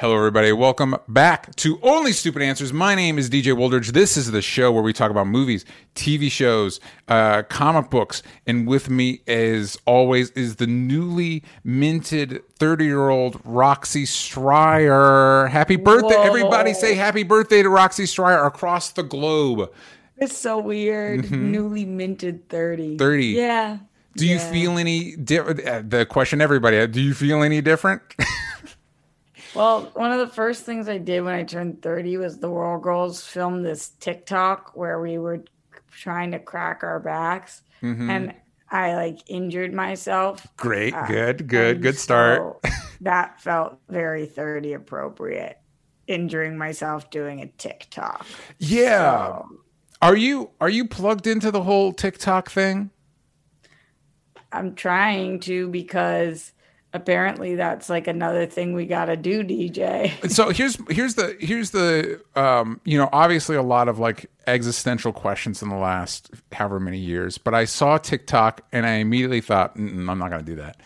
Hello, everybody. Welcome back to Only Stupid Answers. My name is DJ Wooldridge. This is the show where we talk about movies, TV shows, uh, comic books, and with me, as always, is the newly minted 30 year old Roxy Striar. Happy birthday, Whoa. everybody! Say happy birthday to Roxy Striar across the globe. It's so weird. Newly minted 30. 30. Yeah. Do you feel any different? Uh, the question, everybody, uh, do you feel any different? Well, one of the first things I did when I turned 30 was the World Girls filmed this TikTok where we were trying to crack our backs and I like injured myself. Great, Uh, good, good, good start. so that felt very 30 appropriate. Injuring myself doing a TikTok. Yeah. So Are you are you plugged into the whole TikTok thing? I'm trying to because apparently that's like another thing we got to do, DJ. So here's here's the here's the um you know obviously a lot of like existential questions in the last however many years, but I saw TikTok and I immediately thought I'm not going to do that.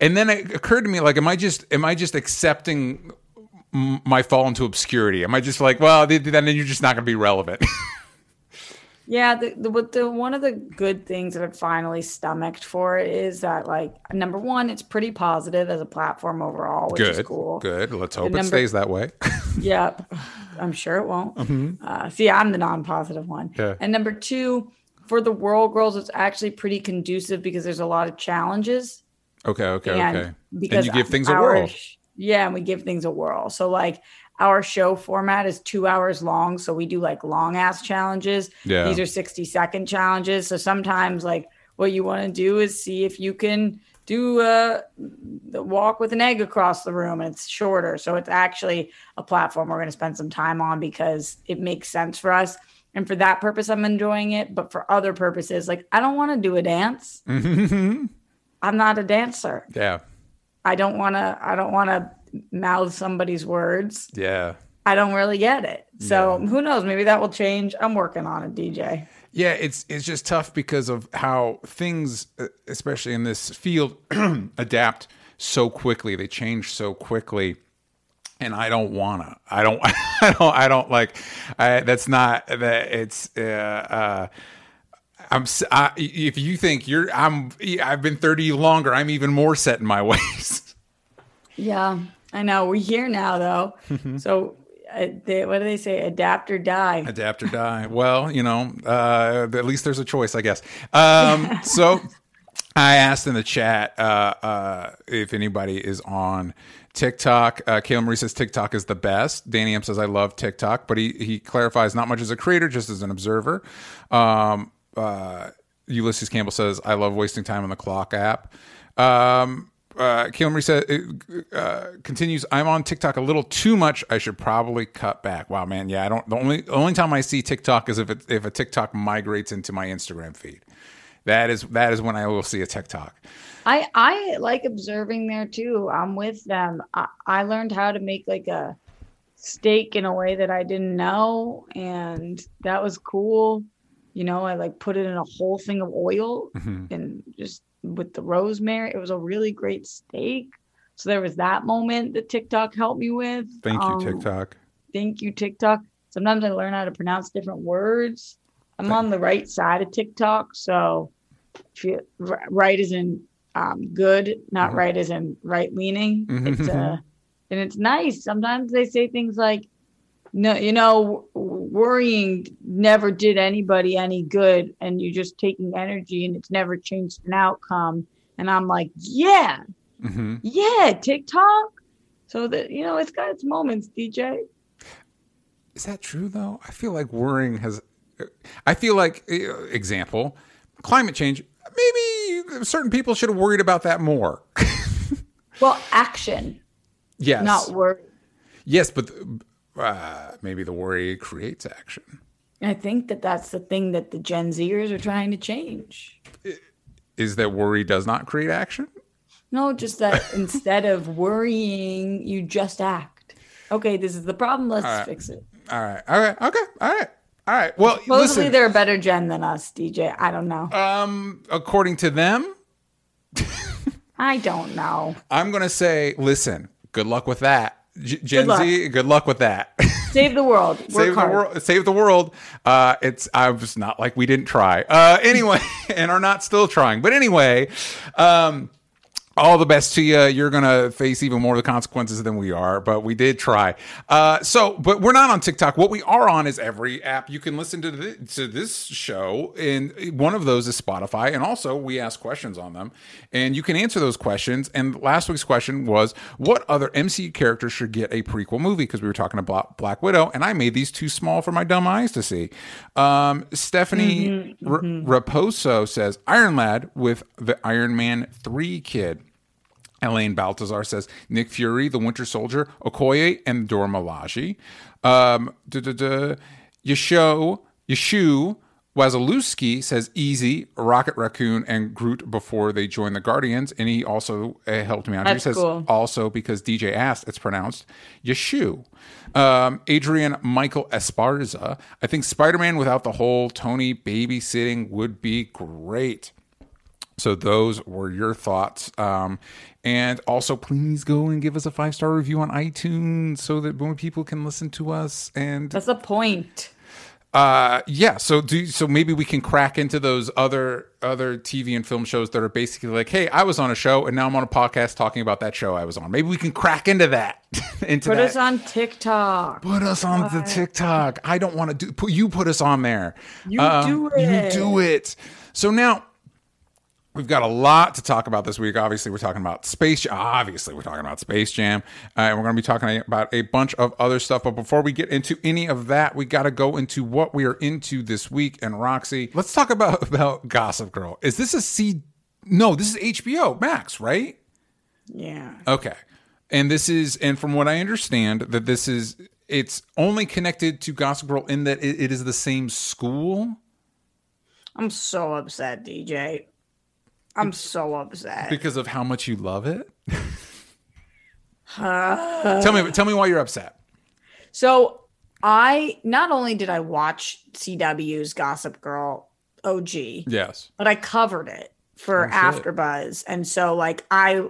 And then it occurred to me like am I just am I just accepting my fall into obscurity? Am I just like well th- then you're just not going to be relevant? Yeah, the, the what the one of the good things that I've finally stomached for is that like number one, it's pretty positive as a platform overall, which is good, cool. good. Let's hope it stays that way. Yep, I'm sure it won't. Uh, see, I'm the non-positive one. Mm-hmm. Yeah. And number two, for the World Girls, it's actually pretty conducive because there's a lot of challenges. okay, okay, and okay. because and you give things a whirl. Yeah, and we give things a whirl. So like our show format is two hours long, so we do like long ass challenges. Yeah. these are sixty second challenges. So sometimes like what you want to do is see if you can do uh, the walk with an egg across the room, and it's shorter. So it's actually a platform we're going to spend some time on because it makes sense for us. And for that purpose, I'm enjoying it. But for other purposes, like I don't want to do a dance. I'm not a dancer. yeah, I don't want to I don't want to mouth somebody's words. yeah. I don't really get it. So who knows? Maybe that will change. I'm working on it, DJ. Yeah, it's it's just tough because of how things, uh, especially in this field, adapt so quickly. They change so quickly, and I don't wanna. I don't. I don't. I don't like. I, that's not that. It's. Uh, uh, I'm. s- I, if you think you're, I'm. I've been thirty longer. I'm even more set in my ways. Yeah, I know. We're here now, though. so, uh, they, what do they say? Adapt or die. Adapt or die. Well, you know, uh, at least there's a choice, I guess. Um, so I asked in the chat uh, uh, if anybody is on TikTok. Uh, Kayla Marie says TikTok is the best. Danny M says I love TikTok, but he he clarifies not much as a creator, just as an observer. Um, uh, Ulysses Campbell says I love wasting time on the clock app. Um, uh, Kayla Marie says, uh, continues, I'm on TikTok a little too much. I should probably cut back. Wow, man. Yeah, I don't, the only, the only time I see TikTok is if it, if a TikTok migrates into my Instagram feed. That is, that is when I will see a TikTok. I I like observing there too. I'm with them. I, I learned how to make like a steak in a way that I didn't know, and that was cool. You know, I like put it in a whole thing of oil Mhm. and just with the rosemary. It was a really great steak. So there was that moment that TikTok helped me with. Thank you, Um, TikTok. Thank you, TikTok. Sometimes I learn how to pronounce different words. I'm on the right side of TikTok, so if you, right is in um, good, not Mhm. right is in right leaning. Mhm. It's uh, and it's nice. Sometimes they say things like, "No, you know, worrying never did anybody any good, and you're just taking energy, and it's never changed an outcome." And I'm like, "Yeah, hmm yeah, TikTok." So that you know, it's got its moments, DJ. Is that true though? I feel like worrying has, I feel like, uh, example, climate change. Maybe certain people should have worried about that more. Well, action, yes. not worry. Yes, but uh, maybe the worry creates action. I think that that's the thing that the Gen Zers are trying to change. Is that worry does not create action? No, just that instead of worrying, you just act. Okay, this is the problem. Let's right. fix it. All right. All right. Okay. All right. All right. Well, Supposedly, listen. they're a better Gen than us, DJ. I don't know. Um, according to them, I don't know. I'm going to say, listen. Good luck with that. G- Gen luck. Z, good luck with that. Save the world. Work save the world. Save the world. Uh, it's I was not like we didn't try. Uh, anyway, and are not still trying. But anyway, um, all the best to you. You're gonna face even more of the consequences than we are, but we did try. Uh, so, but we're not on TikTok. What we are on is every app you can listen to the, to this show, and one of those is Spotify. And also, we ask questions on them, and you can answer those questions. And last week's question was, what other MCU character should get a prequel movie? Because we were talking about Black Widow, and I made these too small for my dumb eyes to see. Um, Stephanie R- Raposo says Iron Lad with the Iron Man three kid. Elaine Baltazar says Nick Fury, the Winter Soldier, Okoye, and Dora Milaje. Um. Yesho, Yeshu Wazalewski says Easy, Rocket Raccoon, and Groot before they join the Guardians. And he also uh, helped me out. That's he says cool. also because DJ asked, it's pronounced Yeshu. Um, Adrian Michael Esparza. I think Spider Man without the whole Tony babysitting would be great. So those were your thoughts. Um, and also, please go and give us a five star review on iTunes so that more people can listen to us. And That's the point. uh, yeah, so do so maybe we can crack into those other other TV and film shows that are basically like, hey, I was on a show and now I'm on a podcast talking about that show I was on. Maybe we can crack into that. into Put that. us on TikTok. Put us on the TikTok. I don't want to do. Put you put us on there. You Um, do it. You do it. So now we've got a lot to talk about this week. Obviously, we're talking about Space. Obviously, we're talking about Space Jam, uh, and we're going to be talking about a bunch of other stuff. But before we get into any of that, we got to go into what we are into this week. And Roxy, let's talk about about Gossip Girl. Is this a C? No, this is HBO Max, right? Yeah. Okay. And this is, and from what I understand, that this is, it's only connected to Gossip Girl in that it, it is the same school I'm so upset, DJ. I'm so upset. because of how much you love it. tell me, tell me why you're upset. So I not only did I watch CW's Gossip Girl OG, Yes. but I covered it for Oh. AfterBuzz, and so like I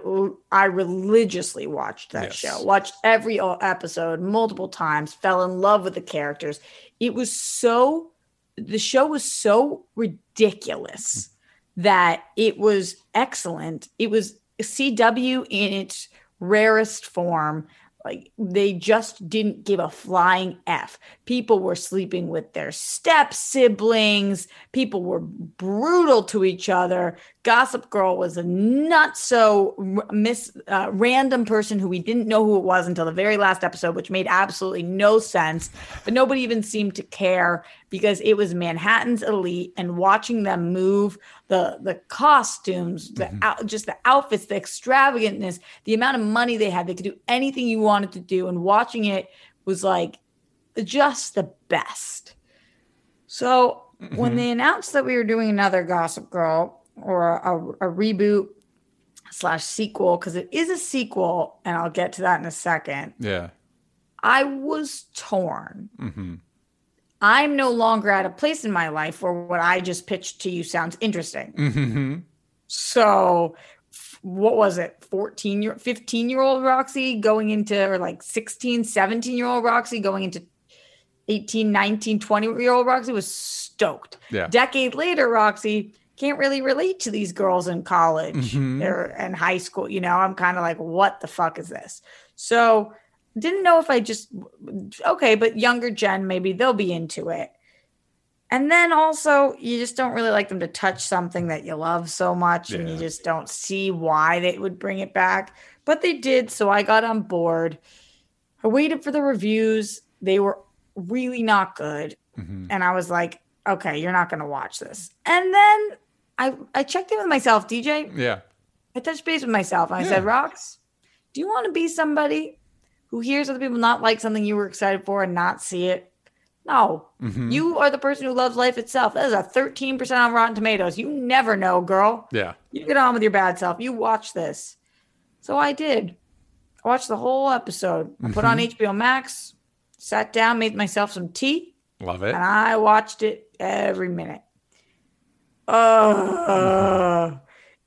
I religiously watched that Yes. show, watched every episode multiple times, fell in love with the characters. It was so the show was so ridiculous that it was excellent. It was CW in its rarest form. Like they just didn't give a flying F. People were sleeping with their step siblings. People were brutal to each other. Gossip Girl was a not so miss uh, random person who we didn't know who it was until the very last episode, which made absolutely no sense. But nobody even seemed to care because it was Manhattan's elite, and watching them move the the costumes, the out, just the outfits, the extravagantness, the amount of money they had, they could do anything you wanted to do, and watching it was like just the best. So when they announced that we were doing another Gossip Girl or a, a reboot slash sequel, because it is a sequel, and I'll get to that in a second, Yeah. I was torn. hmm I'm no longer at a place in my life where what I just pitched to you sounds interesting. hmm So, what was it? 14 year, 15 year old Roxy going into, or like 16, 17 year old Roxy going into 18, 19, 20 year old Roxy was stoked. Yeah. Decade later, Roxy can't really relate to these girls in college Mhm. or in high school. You know, I'm kind of like, what the fuck is this? So, didn't know if I just, okay, but younger gen, maybe they'll be into it. And then also, you just don't really like them to touch something that you love so much, and you just don't see why they would bring it back. But they did, so I got on board. I waited for the reviews. They were really not good. hmm And I was like, okay, you're not going to watch this. And then I, I checked in with myself, DJ. Yeah. I touched base with myself. And I Yeah. said, Rox, do you want to be somebody who hears other people not like something you were excited for and not see it? No. hmm You are the person who loves life itself. That is a 13% on Rotten Tomatoes. You never know, girl. Yeah. You get on with your bad self. You watch this. So I did. I watched the whole episode. I put on HBO Max, sat down, made myself some tea, Love it. and I watched it every minute. Uh,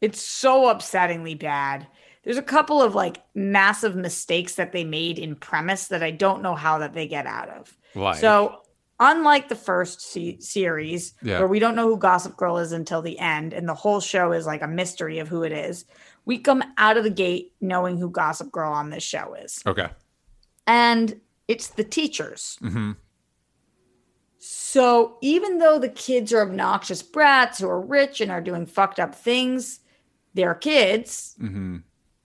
it's so upsettingly bad. there's a couple of like massive mistakes that they made in premise that I don't know how that they get out of. Like? So, unlike the first se- series, Yeah. where we don't know who Gossip Girl is until the end, and the whole show is like a mystery of who it is, we come out of the gate knowing who Gossip Girl on this show is. Okay. And it's the teachers. hmm So even though the kids are obnoxious brats who are rich and are doing fucked up things, they're kids hmm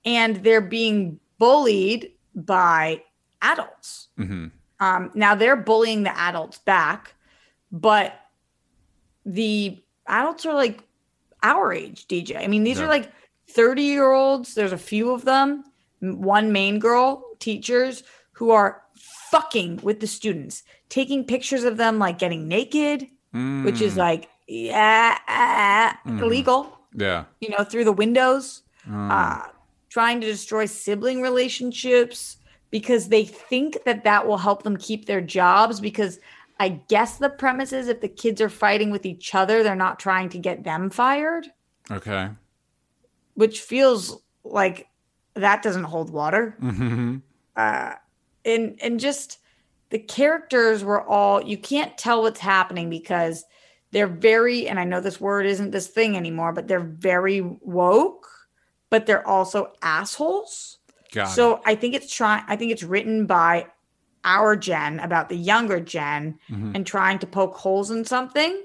and they're being bullied by adults. hmm Um, now they're bullying the adults back, but the adults are like our age, DJ. I mean, these Yeah. are like 30 year olds. There's a few of them, one main girl, teachers who are fucking with the students, taking pictures of them like getting naked, which is like, yeah, Mhm. illegal, Yeah. you know, through the windows Mm. uh, trying to destroy sibling relationships because they think that that will help them keep their jobs. Because I guess the premise is if the kids are fighting with each other, they're not trying to get them fired, okay. which feels like that doesn't hold water. hmm Uh, and and just the characters were all you can't tell what's happening because they're very and I know this word isn't this thing anymore, but they're very woke, but they're also assholes. Got so I think it's trying. I think it's written by our gen about the younger gen Mhm. and trying to poke holes in something.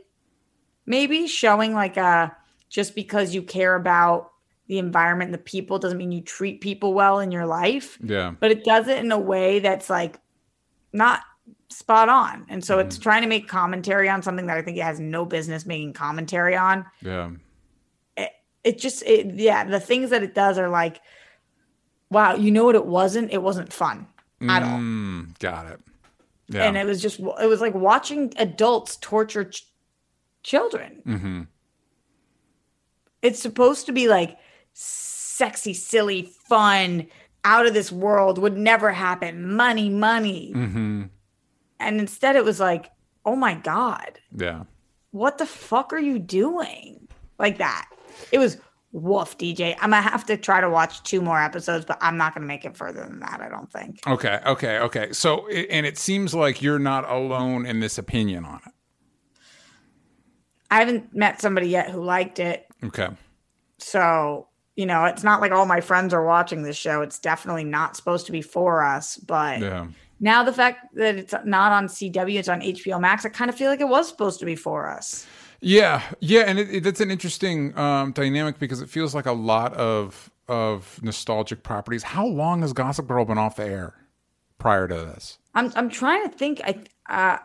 Maybe showing like a just because you care about the environment and the people doesn't mean you treat people well in your life. Yeah. but it does it in a way that's like not spot on. And so it's trying to make commentary on something that I think it has no business making commentary on Yeah. It, it just it, yeah the things that it does are like wow you know what it wasn't? It wasn't fun at all. Mm, got it. Yeah. and it was just it was like watching adults torture ch- children. Hmm it's supposed to be like sexy silly fun out of this world would never happen. Money money. Hmm and instead it was like oh my god. Yeah. what the fuck are you doing? Like that. It was woof dj i'm gonna have to try to watch two more episodes but i'm not gonna make it further than that i don't think Okay. Okay. Okay. So, and it seems like you're not alone in this opinion on it. i haven't met somebody yet who liked it Okay. so you know it's not like all my friends are watching this show it's definitely not supposed to be for us but Yeah. now the fact that it's not on cw it's on hbo max i kind of feel like it was supposed to be for us Yeah, yeah, and it, it, that's an interesting um, dynamic because it feels like a lot of of nostalgic properties. How long has Gossip Girl been off the air prior to this? i'm, I'm trying to think i uh,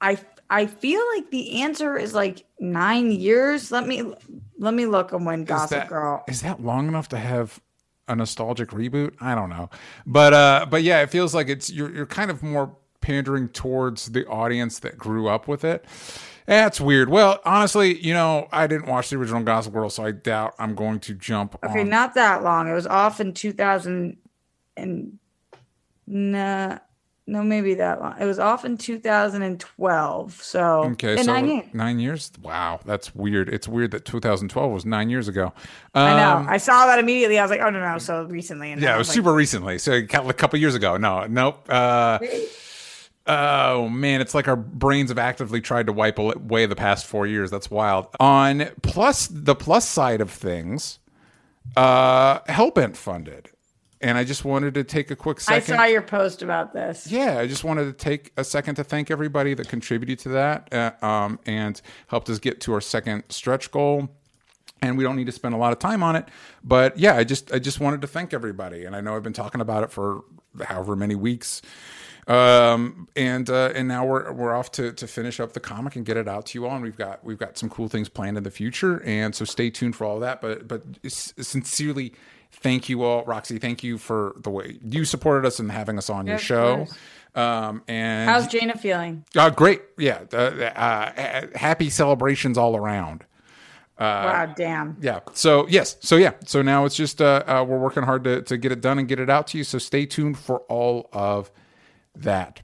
i i feel like the answer is like nine years let me let me look on when Is gossip that- girl is that long enough to have a nostalgic reboot? I don't know, but uh, but yeah, it feels like it's you're you're kind of more pandering towards the audience that grew up with it. That's weird. Well, honestly, you know, I didn't watch the original Gossip Girl, so I doubt I'm going to jump Okay, on. not that long. It was off in 2000 and nah, no, maybe that long. It was off in 2012. So Okay, so nine years. nine years. Wow, that's weird. It's weird that 2012 was nine years ago. I know. Um, I saw that immediately. I was like, oh no, no. So recently, yeah, it was like, super recently. So a couple, a couple years ago. No, nope. Uh, oh man, it's like our brains have actively tried to wipe away the past four years. That's wild. On plus the plus side of things, uh, Hellbent funded, and I just wanted to take a quick second. I saw your post about this. Yeah, I just wanted to take a second to thank everybody that contributed to that uh, um, and helped us get to our second stretch goal. And we don't need to spend a lot of time on it, but yeah, I just I just wanted to thank everybody, and I know I've been talking about it for however many weeks, um, and uh, and now we're we're off to to finish up the comic and get it out to you all. And we've got we've got some cool things planned in the future, and so stay tuned for all that. But but sincerely, thank you all, Roxy. Thank you for the way you supported us and having us on your show. Um, and How's Jana feeling? uh, great, yeah, uh, uh, happy celebrations all around. wow, damn. Yeah. So yes. So yeah. So now it's just uh, uh, we're working hard to to get it done and get it out to you. So stay tuned for all of that.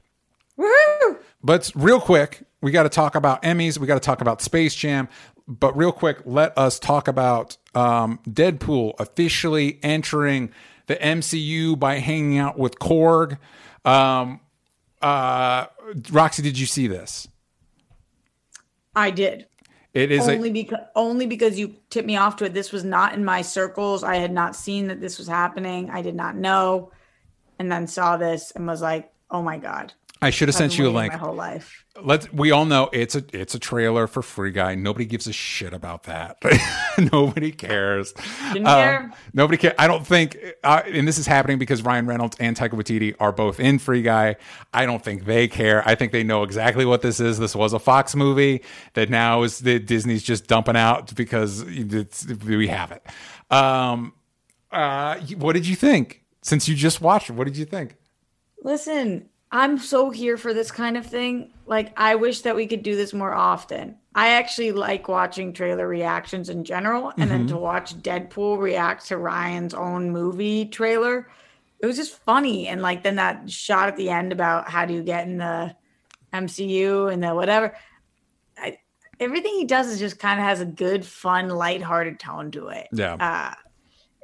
Woohoo! But real quick, We got to talk about Emmys. We got to talk about Space Jam. But real quick, let us talk about um, Deadpool officially entering the MCU by hanging out with Korg. Um, uh, Roxy, did you see this? I did. It is only a, because only because you tipped me off to it. This was not in my circles. I had not seen that this was happening. I did not know, and then saw this and was like, "Oh my god!" I should have I've sent you a link. My whole life. Let's. We all know it's a it's a trailer for Free Guy. Nobody gives a shit about that. nobody cares. Didn't Um, care. Nobody cares. I don't think, uh, and this is happening because Ryan Reynolds and Taika Waititi are both in Free Guy. I don't think they care. I think they know exactly what this is. This was a Fox movie that now is that Disney's just dumping out because it's, we have it. Um, uh, what did you think? Since you just watched it, what did you think? Listen, I'm so here for this kind of thing. Like, I wish that we could do this more often. I actually like watching trailer reactions in general, and then to watch Deadpool react to Ryan's own movie trailer, it was just funny. And like, then that shot at the end about how do you get in the MCU and the whatever. I, everything he does is just kind of has a good, fun, lighthearted tone to it. Yeah. Uh,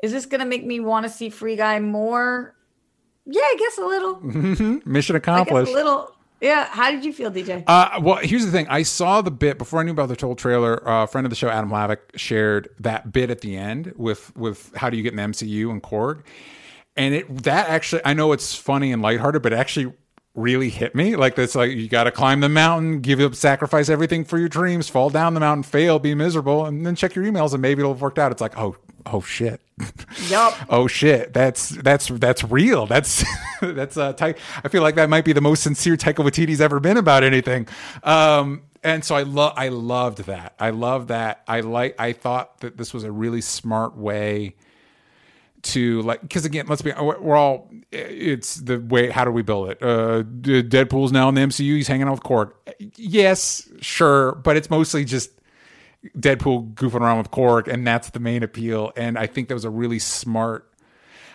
is this gonna make me want to see Free Guy more? Yeah, I guess a little. Mission I guess accomplished. a little. Yeah. How did you feel, DJ? Uh, well, here's the thing. I saw the bit before I knew about the total trailer. Uh, a friend of the show, Adam Lavick, shared that bit at the end with with how do you get the MCU and Korg, and it that actually I know it's funny and lighthearted, but it actually really hit me. Like this, like you got to climb the mountain, give up, sacrifice everything for your dreams, fall down the mountain, fail, be miserable, and then check your emails and maybe it'll have worked out. It's like oh oh shit. Yep. oh shit. That's that's that's real. That's that's uh ty- i feel like that might be the most sincere taika waititi's ever been about anything. Um and so i love i loved that. I love that. I like i thought that this was a really smart way to like because again let's be we're all it's the way how do we build it? Uh deadpool's now in the mcu he's hanging out with Korg. yes sure but it's mostly just Deadpool goofing around with Korg, and that's the main appeal. And I think that was a really smart.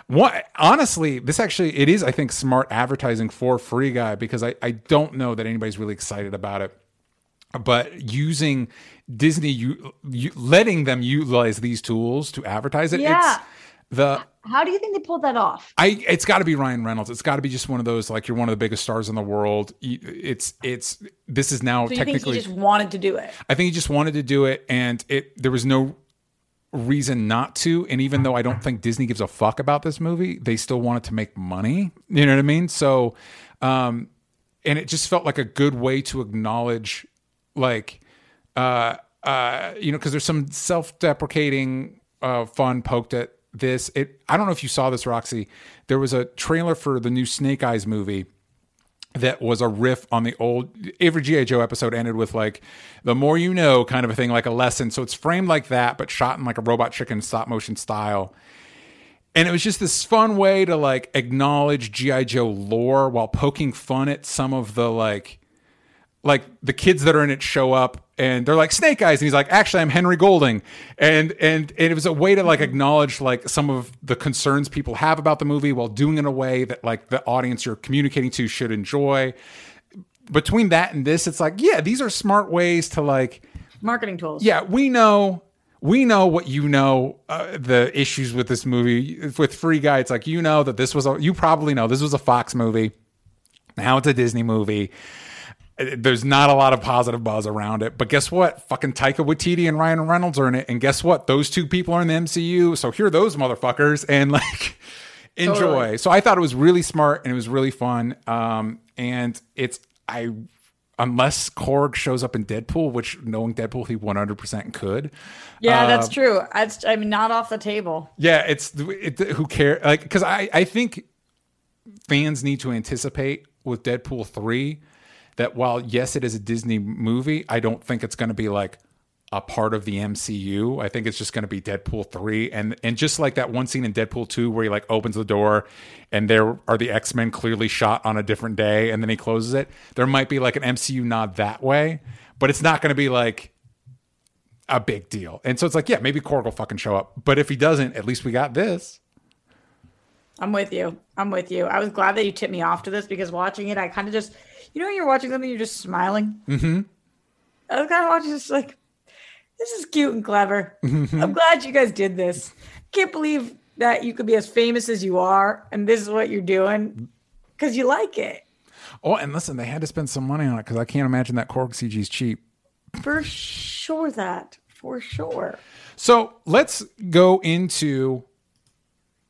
What honestly, this actually it is I think smart advertising for Free Guy because I I don't know that anybody's really excited about it, but using Disney, you, you letting them utilize these tools to advertise it. Yeah. It's the How do you think they pulled that off? I it's got to be Ryan Reynolds. It's got to be just one of those like you're one of the biggest stars in the world. It's it's this is now So you think technically. he just wanted to do it? I think he just wanted to do it, and it there was no reason not to. And even though I don't think Disney gives a fuck about this movie, they still wanted to make money. You know what I mean? So, um, and it just felt like a good way to acknowledge, like, uh, uh, you know, because there's some self-deprecating uh, fun poked at this. It I don't know if you saw this, Roxy. There was a trailer for the new Snake Eyes movie that was a riff on the old every GI Joe episode ended with like the more you know kind of a thing like a lesson so it's framed like that but shot in like a robot chicken stop motion style and it was just this fun way to like acknowledge GI Joe lore while poking fun at some of the like like the kids that are in it show up and they're like snake eyes and he's like actually i'm henry golding and and, and it was a way to like acknowledge like some of the concerns people have about the movie while doing it in a way that like the audience you're communicating to should enjoy between that and this it's like yeah these are smart ways to like Marketing tools. yeah, we know we know what you know uh, the issues with this movie with Free Guy. It's like you know that this was a you probably know this was a Fox movie. Now it's a Disney movie. Uh, There's not a lot of positive buzz around it, but guess what? Fucking Taika Waititi and Ryan Reynolds are in it, and guess what? Those two people are in the MCU. So here those motherfuckers, and like enjoy. Totally. So I thought it was really smart and it was really fun. Um, and it's I unless Korg shows up in Deadpool, which knowing Deadpool, he 100% could. Yeah, that's true. That's I mean not off the table. Yeah, it's it, who care like because I I think fans need to anticipate with Deadpool three that while yes it is a Disney movie, I don't think it's going to be like a part of the MCU. I think it's just going to be Deadpool 3 and and just like that one scene in Deadpool 2 where he like opens the door and there are the X-Men clearly shot on a different day and then he closes it. There might be like an MCU nod that way, but it's not going to be like a big deal. And so it's like, yeah, maybe Korg will fucking show up. But if he doesn't, at least we got this. I'm with you. I'm with you. I was glad that you tipped me off to this because watching it, I kind of just, you know, when you're watching something, you're just smiling. Mm-hmm. I was kind of watching this like, this is cute and clever. I'm glad you guys did this. Can't believe that you could be as famous as you are, and this is what you're doing because you like it. Oh, and listen, they had to spend some money on it because I can't imagine that Korg CG is cheap. For sure, that for sure. So let's go into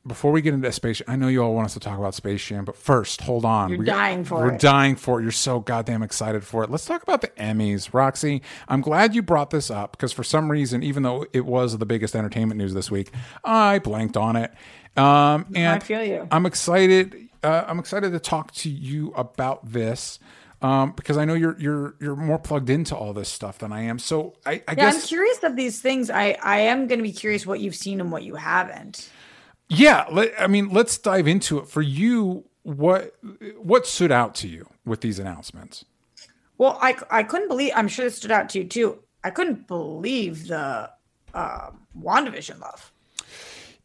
before we get into Space. I know you all want us to talk about Space Jam, but first, hold on. You're We- dying for it. We're dying for it. You're so goddamn excited for it. Let's talk about the Emmys, Roxy. I'm glad you brought this up because for some reason, even though it was the biggest entertainment news this week, I blanked on it. Um, and I feel you. I'm excited. Uh, I'm excited to talk to you about this. Um, because I know you're you're you're more plugged into all this stuff than I am. So I, I Yeah, guess I'm curious of these things. I I am going to be curious what you've seen and what you haven't. Yeah, let, I mean, let's dive into it. For you, what what stood out to you with these announcements? Well, I I couldn't believe. I'm sure it stood out to you too. I couldn't believe the um, Wandavision love.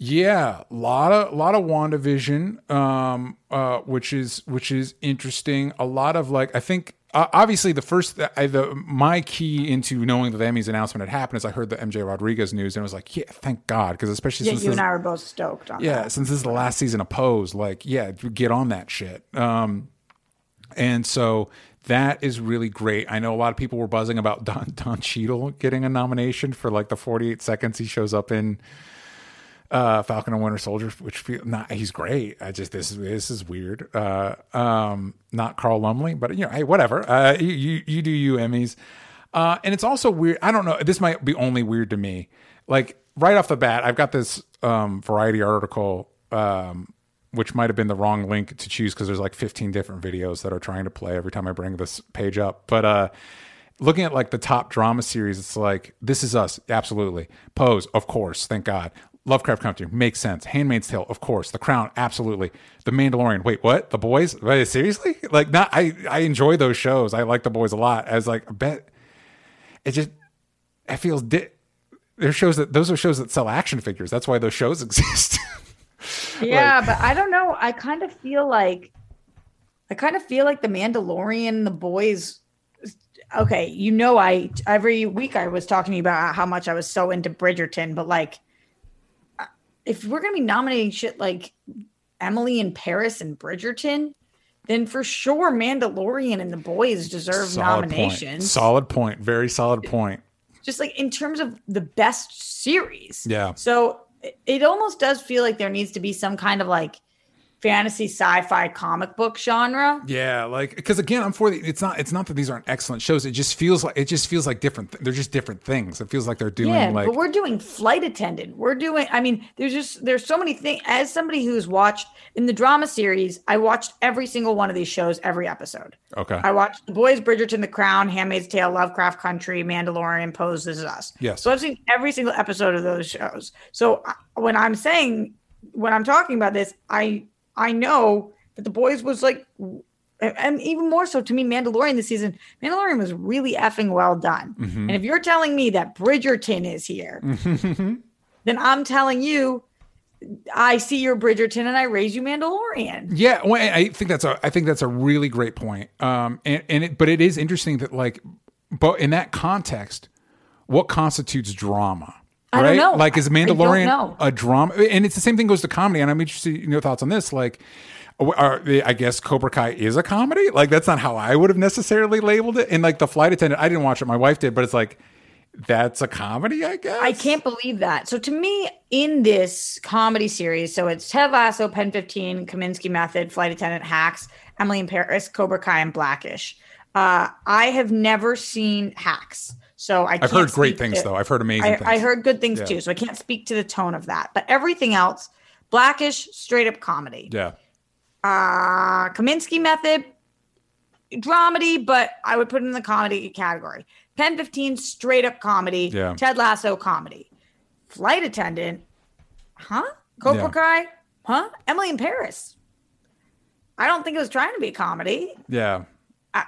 Yeah, a lot of lot of WandaVision, um, uh, which is which is interesting. A lot of like, I think uh, obviously the first I, the my key into knowing that the Emmys announcement had happened is I heard the MJ Rodriguez news and I was like, yeah, thank God, because especially Yeah, since you this, and I were both stoked on yeah, that. since this is the last season of Pose, like, yeah, get on that shit. Um, and so that is really great. I know a lot of people were buzzing about Don Don Cheadle getting a nomination for like the 48 seconds he shows up in uh, Falcon and Winter Soldier, which feel not he's great. I just this is this is weird. Uh, um, not Carl Lumbly, but you know, hey, whatever. Uh, you you, you do you Emmys, uh, and it's also weird. I don't know. This might be only weird to me. Like right off the bat, I've got this um, Variety article. Um, which might have been the wrong link to choose because there's like 15 different videos that are trying to play every time I bring this page up. But uh, looking at like the top drama series, it's like This Is Us, absolutely. Pose, of course, thank God. Lovecraft Country makes sense. Handmaid's Tale, of course. The Crown, absolutely. The Mandalorian, wait, what? The Boys? Wait, seriously? Like, not. I I enjoy those shows. I like The Boys a lot. I was like, I bet it just it feels. Di- there's shows that those are shows that sell action figures. That's why those shows exist. Yeah, but I don't know. I kind of feel like I kind of feel like the Mandalorian the boys okay, you know I every week I was talking to you about how much I was so into Bridgerton, but like if we're going to be nominating shit like Emily in Paris and Bridgerton, then for sure Mandalorian and the boys deserve Solid point. nominations. Solid point. Very solid point. Just like in terms of the best series. Yeah. So it almost does feel like there needs to be some kind of like fantasy sci-fi comic book genre. Yeah, like because again, I'm for the. It's not. It's not that these aren't excellent shows. It just feels like it just feels like different. They're just different things. It feels like they're doing Yeah, like but we're doing flight attendant. We're doing. I mean, there's just there's so many things. As somebody who's watched in the drama series, I watched every single one of these shows, every episode. okay. I watched The Boys, Bridgerton, The Crown, Handmaid's Tale, Lovecraft Country, Mandalorian, Pose, This Is Us. Yes. So I've seen every single episode of those shows. So uh, when I'm saying, when I'm talking about this, I I know that The Boys was like, and even more so to me, Mandalorian this season, Mandalorian was really effing well done. Mm-hmm. And if you're telling me that Bridgerton is here, then I'm telling you, I see your Bridgerton and I raise you Mandalorian. Yeah, well, I think that's a I think that's a really great point. Um, and and it, but it is interesting that like, but in that context, what constitutes drama? I right? don't know. Like, is I- I don't Mandalorian a drama? And it's the same thing goes to comedy. And I'm interested in your thoughts on this. Like, are, I guess Cobra Kai is a comedy. Like, that's not how I would have necessarily labeled it. And like the flight attendant, I didn't watch it. My wife did, but it's like that's a comedy. I guess I can't believe that. So to me, in this comedy series, so it's Ted Lasso, Pen 15, Kominsky Method, Flight Attendant, Hacks, Emily in Paris, Cobra Kai, and Blackish. Uh, I have never seen Hacks, so I. I've heard great things to- though. I've heard amazing I, things. I heard good things Yeah. too, so I can't speak to the tone of that. But everything else, Blackish, straight up comedy. Yeah. Uh, Kominsky Method, dramedy, but I would put it in the comedy category. Pen 15, straight up comedy. Yeah. Ted Lasso, comedy. Flight Attendant, huh? Cobra Yeah. Kai, huh? Emily in Paris. I don't think it was trying to be a comedy. Yeah. I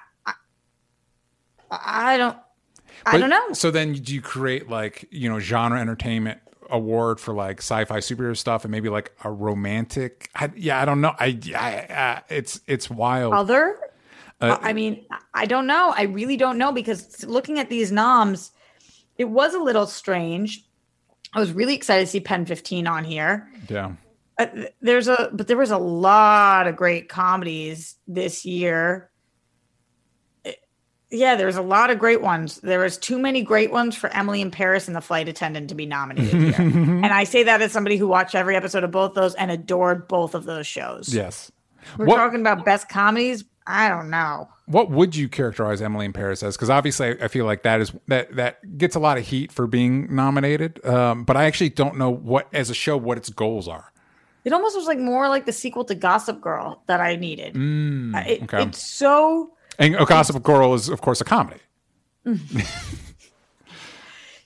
I don't. I don't know. So then, do you create like you know genre entertainment award for like sci-fi superhero stuff, and maybe like a romantic? I, yeah, I don't know. I, I uh, it's it's wild. Other? Uh, I mean, I don't know. I really don't know because looking at these noms, it was a little strange. I was really excited to see Pen 15 on here. yeah. Uh, there's a but there was a lot of great comedies this year. Yeah, there's a lot of great ones. There was too many great ones for Emily in Paris and the flight attendant to be nominated here. and I say that as somebody who watched every episode of both those and adored both of those shows. Yes. We're What- talking about best comedies. I don't know. What would you characterize Emily in Paris as? Because obviously, I feel like that is that that gets a lot of heat for being nominated. Um, but I actually don't know what, as a show, what its goals are. It almost was like more like the sequel to Gossip Girl that I needed. Uh, it- okay. It's so And A Gossip Girl is, of course, a comedy.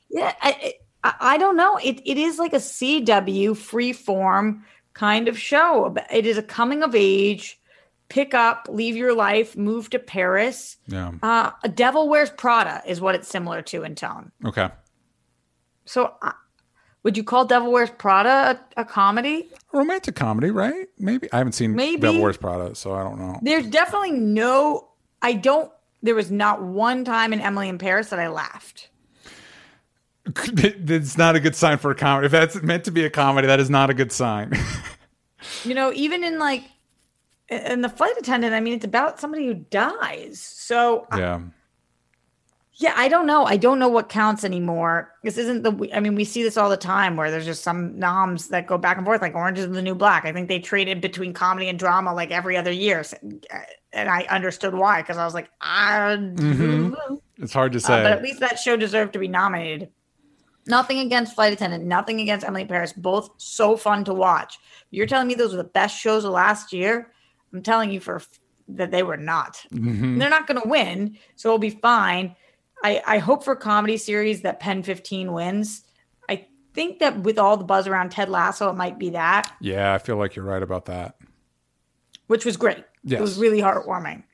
Yeah, I, I, I don't know. It it is like a CW free form kind of show. It is a coming of age, pick up, leave your life, move to Paris. Yeah. Uh, a Devil Wears Prada is what it's similar to in tone. Okay. So, uh, would you call Devil Wears Prada a, a comedy? romantic comedy, right? Maybe I haven't seen Maybe. Devil Wears Prada, so I don't know. There's definitely no. I don't. There was not one time in Emily in Paris that I laughed. It's not a good sign for a comedy. If that's meant to be a comedy, that is not a good sign. You know, even in like in the flight attendant, I mean, it's about somebody who dies. So yeah. Yeah, I don't know. I don't know what counts anymore. This isn't the. I mean, we see this all the time where there's just some noms that go back and forth, like Orange is the New Black. I think they traded between comedy and drama like every other year, So- uh, and I understood why because I was like, I. It's hard to Uh, say. but at least that show deserved to be nominated. Nothing against Flight Attendant, nothing against Emily Paris. Both so fun to watch. You're telling me those were the best shows of last year? I'm telling you for that they were not. Mm-hmm. They're not going to win, so it'll be fine. I, I hope for comedy series that Pen 15 wins. I think that with all the buzz around Ted Lasso, it might be that, yeah, I feel like you're right about that. which was great. Yes. It was really heartwarming.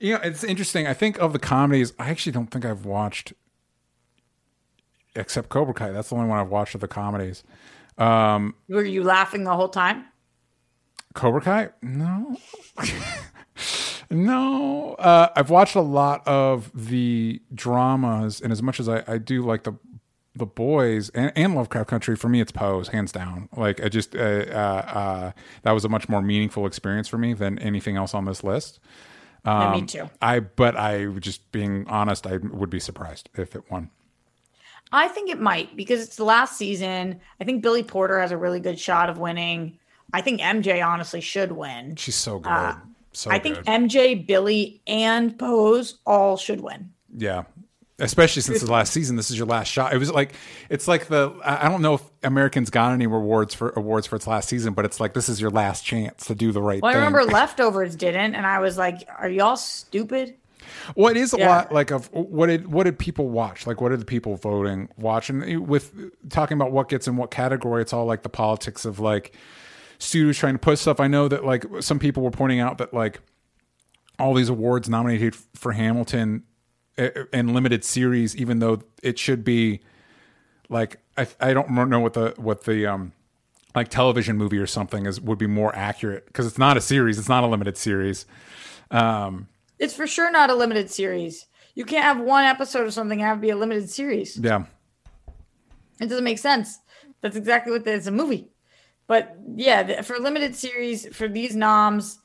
You know, it's interesting. I think of the comedies, I actually don't think I've watched except Cobra Kai. That's the only one I've watched of the comedies. Um, Were you laughing the whole time? Cobra Kai? No. no. Uh, I've watched a lot of the dramas, and as much as I, I do like the the boys and, and Lovecraft Country, for me it's Pose, hands down. Like I just uh, uh, uh, that was a much more meaningful experience for me than anything else on this list. Um, me too. I but I just being honest, I would be surprised if it won. I think it might because it's the last season. I think Billy Porter has a really good shot of winning. I think MJ honestly should win. She's so good, Uh, so I think. MJ, Billy, and Pose all should win. Yeah. Especially since the last season, this is your last shot. It was like it's like the I don't know if Americans got any rewards for awards for its last season, but it's like this is your last chance to do the right Well, I remember Leftovers didn't, and I was like, "Are y'all stupid?" well, it is a Yeah. lot like of what did what did people watch? Like what did the people voting watch? And with talking about what gets in what category, it's all like the politics of like studios trying to put stuff. I know that like some people were pointing out that like all these awards nominated for Hamilton in limited series, even though it should be like I I don't know what the what the um like television movie or something is would be more accurate because it's not a series, it's not a limited series. Um, It's for sure not a limited series. You can't have one episode of something and have it be a limited series. yeah, It doesn't make sense. That's exactly what it's a movie. But yeah, the- for limited series, for these noms,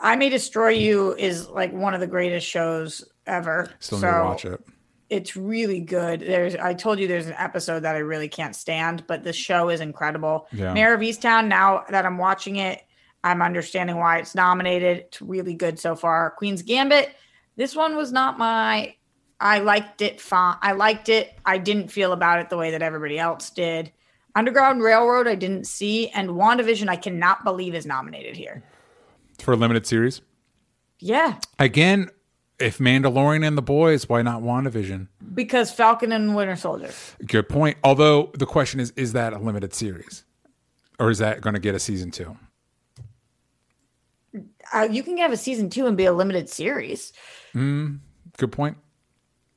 I May Destroy You is like one of the greatest shows ever. still so need to watch it. It's really good. There's I told you there's an episode that I really can't stand, but the show is incredible. Yeah. Mare of Easttown, now that I'm watching it, I'm understanding why it's nominated. It's really good so far. Queen's Gambit. This one was not my I liked it fine. I liked it. I didn't feel about it the way that everybody else did. Underground Railroad, I didn't see, and WandaVision, I cannot believe is nominated here. for a limited series. Yeah, Again, if Mandalorian and the boys, why not WandaVision? because Falcon and Winter Soldier. Good point. Although the question is, is that a limited series, or is that going to get a season two? Uh, you can have a season two and be a limited series. Good point.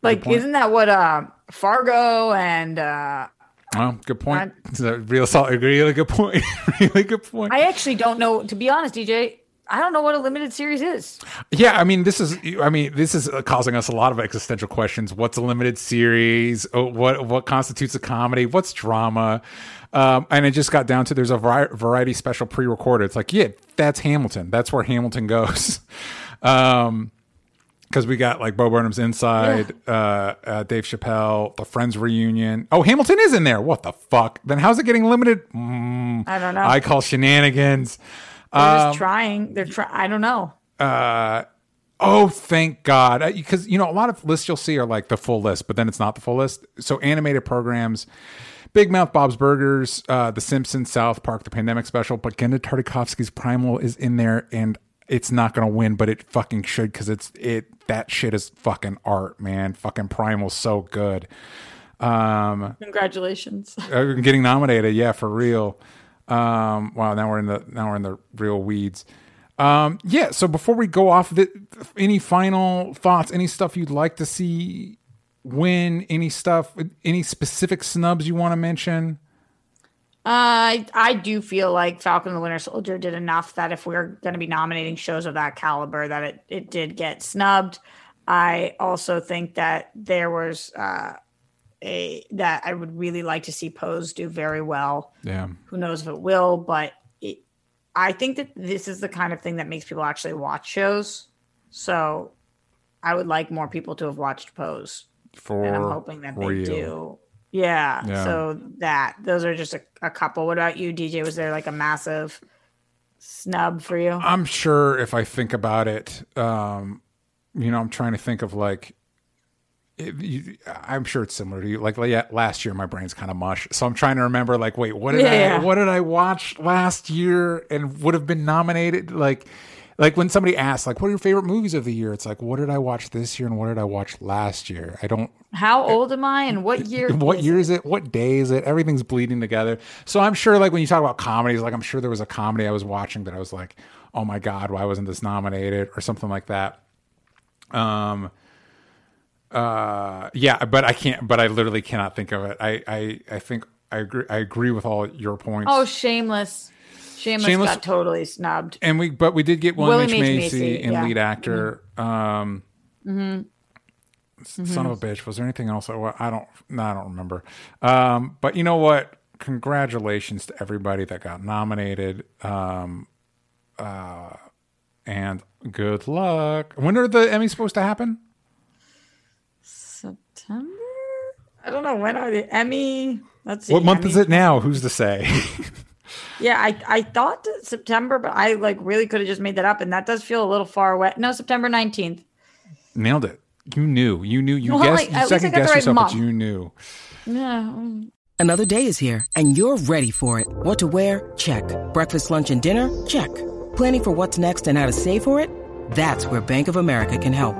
Like, point. isn't that what uh, Fargo and uh, Well, good point. Real solid, really good point. really good point. I actually don't know. To be honest, DJ, I don't know what a limited series is. Yeah, I mean, this is, I mean, this is causing us a lot of existential questions. What's a limited series? Oh, What what constitutes a comedy? What's drama? Um, and it just got down to there's a variety special pre-recorded. It's like, yeah, that's Hamilton. That's where Hamilton goes. um, because we got like Bo Burnham's Inside, uh, uh, Dave Chappelle, the Friends reunion. Oh, Hamilton is in there. What the fuck? Then how's it getting limited? Mm, I don't know. I call shenanigans. They're Um, just trying. They're trying. I don't know. uh oh thank god because you know a lot of lists you'll see are like the full list but then it's not the full list so animated programs big mouth bob's burgers uh the simpsons south park the pandemic special but Genndy Tartakovsky's primal is in there and it's not gonna win but it fucking should because it's it that shit is fucking art man fucking primal's so good um Congratulations. uh, getting nominated yeah for real um wow now we're in the now we're in the real weeds um yeah so before we go off the, any final thoughts any stuff you'd like to see win any stuff any specific snubs you want to mention I I do feel like Falcon the Winter Soldier did enough that if we're going to be nominating shows of that caliber, that it it did get snubbed. I also think that there was uh, a that I would really like to see Pose do very well. yeah Who knows if it will, but it, I think that this is the kind of thing that makes people actually watch shows. So I would like more people to have watched Pose, for and I'm hoping that they do. Yeah, Yeah. So that those are just a, a couple. What about you, DJ? Was there like a massive snub for you? i'm sure if i think about it um you know i'm trying to think of like you, I'm sure it's similar to you. Like yeah, last year, my brain's kind of mush, so I'm trying to remember. Like, wait, what did Yeah. I what did I watch last year and would have been nominated? Like, like when somebody asks, like, what are your favorite movies of the year? It's like, what did I watch this year and what did I watch last year? I don't. How old am I, and what year? What year is it? What day is it? Everything's bleeding together. So I'm sure, like when you talk about comedies, like I'm sure there was a comedy I was watching that I was like, oh my god, why wasn't this nominated or something like that. Um. Uh. Yeah, but I can't. But I literally cannot think of it. I. I. I think I agree. I agree with all your points. Oh, Shameless. Shameless, Shameless- got totally snubbed. and we but we did get William H. William H. Macy, Macy, in yeah. lead actor. Um, son of a bitch. Was there anything else? I, I don't. No, I don't remember. Um, but you know what? Congratulations to everybody that got nominated. Um, uh, and good luck. When are the Emmys supposed to happen? September? I don't know when are the Emmy. Let's see. What month is it now? Who's to say? Yeah, I I thought September, but I like really could have just made that up, and that does feel a little far away. No, September nineteenth. Nailed it. You knew. You knew. You Well, guessed. like, you at least I second got the guessed right yourself, month. but you knew. Yeah. Another day is here, and you're ready for it. What to wear? Check. Breakfast, lunch, and dinner? Check. Planning for what's next and how to save for it? That's where Bank of America can help.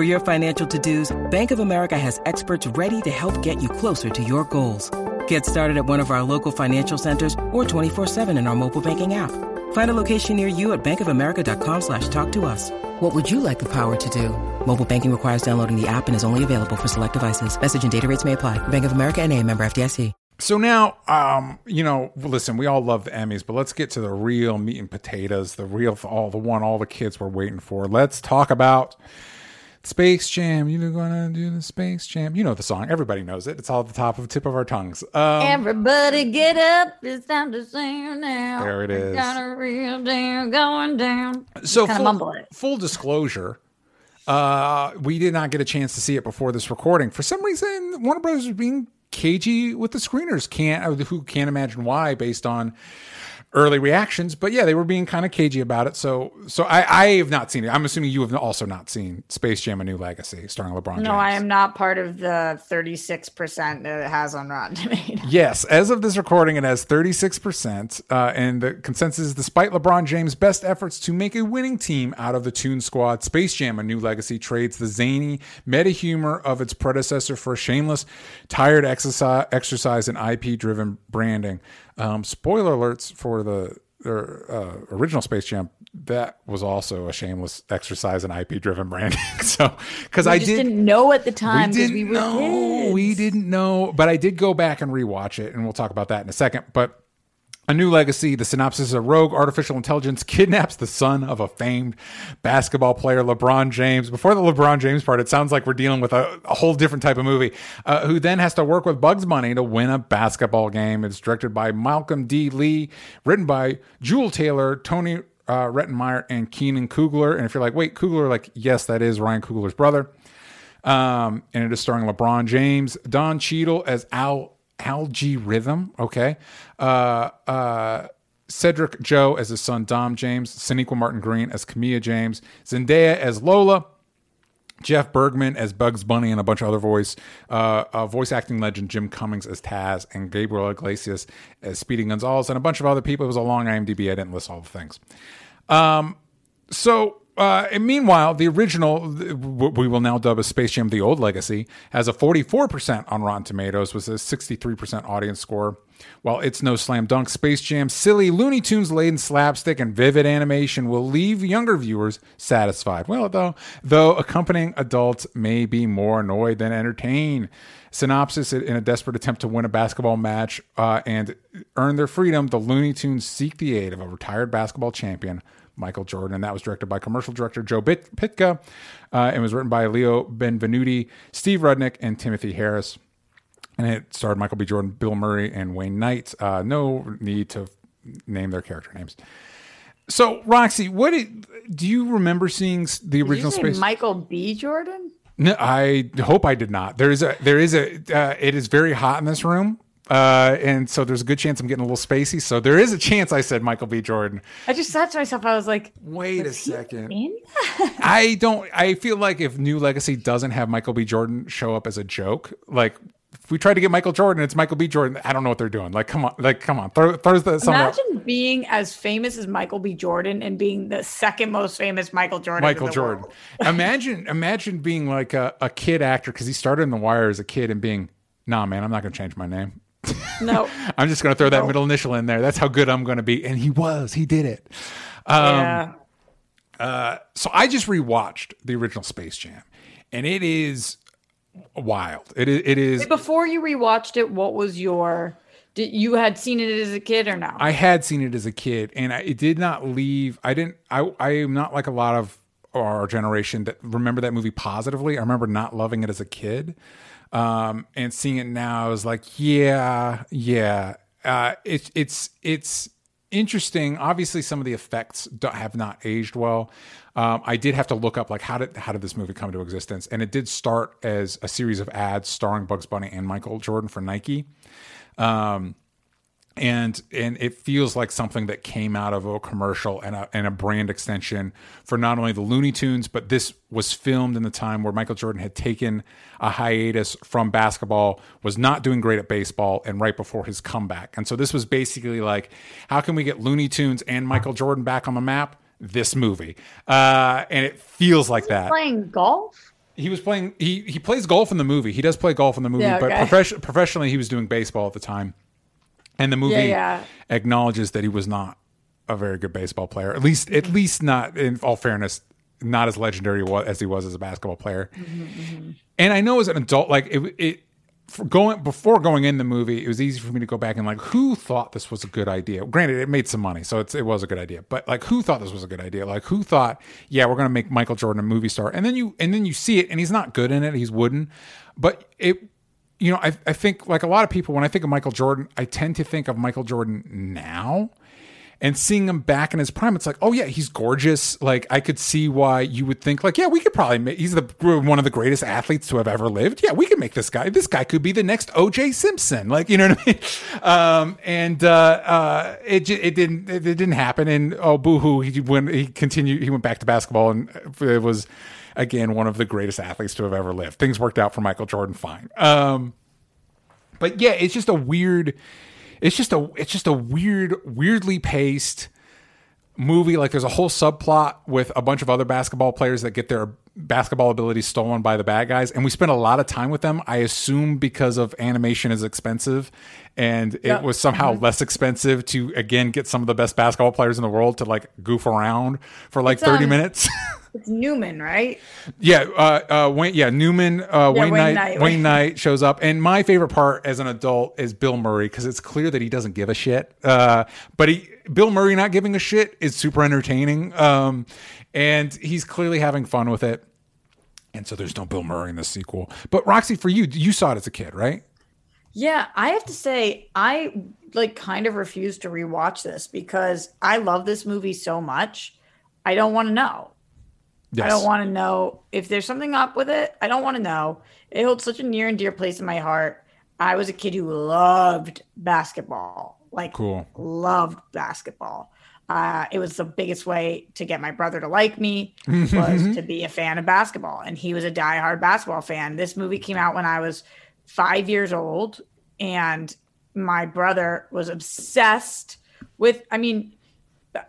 For your financial to-dos, Bank of America has experts ready to help get you closer to your goals. Get started at one of our local financial centers or 24-7 in our mobile banking app. Find a location near you at bankofamerica.com slash talk to us. What would you like the power to do? Mobile banking requires downloading the app and is only available for select devices. Message and data rates may apply. Bank of America and a member FDIC. So now, um, you know, listen, we all love the Emmys, but let's get to the real meat and potatoes, the real, all the one all the kids were waiting for. Let's talk about Space Jam. You're gonna do the Space Jam. You know the song. Everybody knows it. It's all at the top of the tip of our tongues. Um, Everybody get up! It's time to sing now. There it is. Got a real damn going down. so full, full disclosure, uh, we did not get a chance to see it before this recording. For some reason, Warner Brothers was being cagey with the screeners. Can't who can't imagine why based on early reactions. But yeah, they were being kind of cagey about it. So so I, I have not seen it. I'm assuming you have also not seen Space Jam: A New Legacy starring LeBron James. No, I am not part of the thirty-six percent that it has on Rotten Tomatoes. Yes, as of this recording, it has 36%. Uh, and the consensus is despite LeBron James' best efforts to make a winning team out of the Toon Squad, Space Jam A New Legacy trades the zany meta humor of its predecessor for shameless, tired exercise, exercise and IP driven branding. Um, spoiler alerts for the or, uh, original Space Jam. That was also a shameless exercise in IP driven branding. so, because I did, didn't know at the time we didn't we were know. We didn't know, but I did go back and rewatch it, and we'll talk about that in a second. But A new legacy. The synopsis is a rogue artificial intelligence kidnaps the son of a famed basketball player, LeBron James. Before the LeBron James part, it sounds like we're dealing with a, a whole different type of movie, uh, who then has to work with Bugs Bunny to win a basketball game. It's directed by Malcolm D. Lee, written by Juel Taylor, Tony uh, Rettenmaier, and Keenan Coogler. And if you're like, wait, Coogler, like, yes, that is Ryan Coogler's brother. Um, and it is starring LeBron James, Don Cheadle as Al Al-G Rhythm. Okay. Uh, uh, Cedric Joe as his son Dom James, Sonequa Martin Green as Camilla James, Zendaya as Lola, Jeff Bergman as Bugs Bunny and a bunch of other voice, uh, uh, voice acting legend Jim Cummings as Taz, and Gabriel Iglesias as Speedy Gonzalez, and a bunch of other people. It was a long IMDb. I didn't list all the things. Um, so uh, and meanwhile, the original, we will now dub as Space Jam: The Old Legacy, has a 44% on Rotten Tomatoes with a 63% audience score. While it's no slam dunk, Space Jam silly Looney Tunes laden slapstick and vivid animation will leave younger viewers satisfied. Well, though, though accompanying adults may be more annoyed than entertained. Synopsis: In a desperate attempt to win a basketball match uh, and earn their freedom, the Looney Tunes seek the aid of a retired basketball champion Michael Jordan. And that was directed by commercial director Joe Bit- Pytka uh, and was written by Leo Benvenuti, Steve Rudnick, and Timothy Harris. And it starred Michael B. Jordan, Bill Murray, and Wayne Knight. Uh, no need to name their character names. So, Roxy, what did, do you remember seeing the original Space? Michael B. Jordan? No, I hope I did not. There is a there is a uh, it is very hot in this room. Uh, and so there's a good chance I'm getting a little spacey. So there is a chance I said Michael B. Jordan. I just thought to myself, I was like, wait a second. I don't, I feel like if New Legacy doesn't have Michael B. Jordan show up as a joke, like if we try to get Michael Jordan, it's Michael B. Jordan. I don't know what they're doing. Like, come on, like, come on. Throw, throw the, Imagine being as famous as Michael B. Jordan and being the second most famous Michael Jordan. Michael Jordan. imagine, imagine being like a, a kid actor because he started in The Wire as a kid and being, nah, man, I'm not going to change my name. No. I'm just going to throw that middle initial in there. That's how good I'm going to be. And he was. He did it. Um, yeah. Uh, so I just rewatched the original Space Jam, and it is wild. It is. It is. Before you rewatched it, what was your? Did you had seen it as a kid or no? I had seen it as a kid, and I, it did not leave. I didn't. I I am not like a lot of our generation that remember that movie positively. I remember not loving it as a kid. Um, and seeing it now is like, yeah, yeah. Uh, it's it's it's interesting. Obviously, some of the effects have not aged well. Um, I did have to look up like how did how did this movie come to existence, and it did start as a series of ads starring Bugs Bunny and Michael Jordan for Nike. Um, and and it feels like something that came out of a commercial and a, and a brand extension for not only the Looney Tunes, but this was filmed in the time where Michael Jordan had taken a hiatus from basketball, was not doing great at baseball, and right before his comeback. And so this was basically like, how can we get Looney Tunes and Michael Jordan back on the map? This movie, uh, and it feels like that. Playing golf he was playing he he plays golf in the movie he does play golf in the movie yeah, okay. but profession, professionally he was doing baseball at the time and the movie yeah, yeah. acknowledges that he was not a very good baseball player. At least, at least not in all fairness, not as legendary as he was as a basketball player. Mm-hmm, mm-hmm. And I know as an adult, like it, it going before going in the movie, it was easy for me to go back and like, who thought this was a good idea? Granted, it made some money, so it was a good idea. But like, who thought this was a good idea? Like, who thought, yeah, we're gonna make Michael Jordan a movie star? And then you and then you see it, and he's not good in it. He's wooden, but it you know, I, I think like a lot of people, when I think of Michael Jordan, I tend to think of Michael Jordan now and seeing him back in his prime, it's like, oh yeah, he's gorgeous. Like I could see why you would think like, yeah, we could probably make, he's the one of the greatest athletes to have ever lived. Yeah, we could make this guy. This guy could be the next O.J. Simpson. Like you know what I mean? Um, and uh, uh, it it didn't it, didn't happen. And oh boohoo, he went he continued he went back to basketball and it was again, one of the greatest athletes to have ever lived. Things worked out for Michael Jordan fine. Um, but yeah, it's just a weird. It's just a it's just a weird, weirdly paced movie. Like there's a whole subplot with a bunch of other basketball players that get their basketball abilities stolen by the bad guys, and we spent a lot of time with them. I assume because of animation is expensive, and it was somehow mm-hmm. less expensive to again get some of the best basketball players in the world to like goof around for like it's, 30 um, minutes. It's Newman, right? Yeah, uh, uh, Wayne. Yeah, Newman. Uh, Wayne, Wayne Knight. Knight. Wayne Knight shows up, and my favorite part as an adult is Bill Murray because it's clear that he doesn't give a shit. Uh, but he, Bill Murray, not giving a shit is super entertaining, um, and he's clearly having fun with it. And so there's no Bill Murray in the sequel. But Roxy, for you, you saw it as a kid, right? Yeah, I have to say, I like kind of refuse to rewatch this because I love this movie so much. I don't want to know. Yes. I don't want to know if there's something up with it. I don't want to know. It holds such a near and dear place in my heart. I was a kid who loved basketball, like Cool. loved basketball. Uh, it was the biggest way to get my brother to like me was to be a fan of basketball, and he was a diehard basketball fan. This movie came out when I was five years old, and my brother was obsessed with. I mean,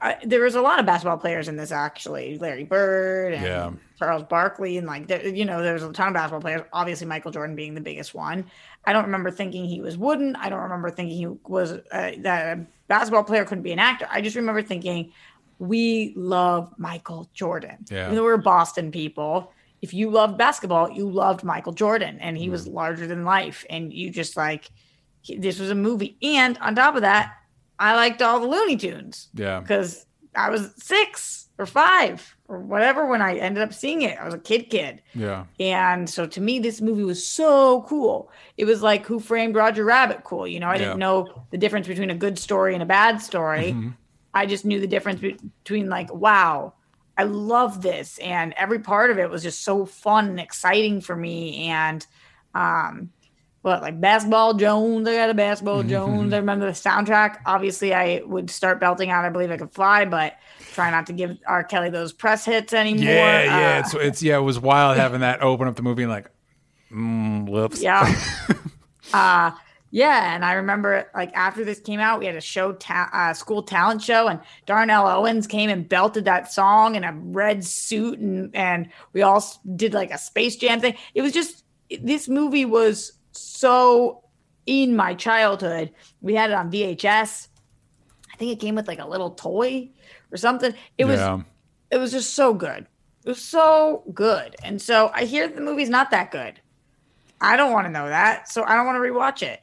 I, there was a lot of basketball players in this actually. Larry bird and Yeah. charles barkley and like there, you know there was a ton of basketball players obviously michael jordan being the biggest one. I don't remember thinking he was wooden. I don't remember thinking he was uh, that a basketball player couldn't be an actor. I just remember thinking we love michael jordan. Yeah. We're boston people. If you loved basketball you loved michael jordan and he was larger than life. And you just like this was a movie. And on top of that i liked all the looney tunes Yeah. because I was six or five or whatever when I ended up seeing it. I was a kid, kid. Yeah. And so to me, this movie was so cool. It was like Who Framed Roger Rabbit cool. You know, I Yeah. didn't know the difference between a good story and a bad story. I just knew the difference be- between like, wow, I love this. And every part of it was just so fun and exciting for me. And, um, what like basketball Jones? I got a basketball Jones. I remember the soundtrack. Obviously, I would start belting out. I believe I could fly, but try not to give R. Kelly those press hits anymore. Yeah, yeah. Uh, It's it's yeah. It was wild having that open up the movie and like, mm, whoops. yeah. uh yeah, and I remember like after this came out, we had a show, ta- uh, school talent show, and Darnell Owens came and belted that song in a red suit, and and we all did like a Space Jam thing. It was just this movie was so in my childhood. We had it on VHS. I think it came with like a little toy or something. It was Yeah. it was just so good. It was so good. And so I hear the movie's not that good. I don't want to know that. So I don't want to rewatch it.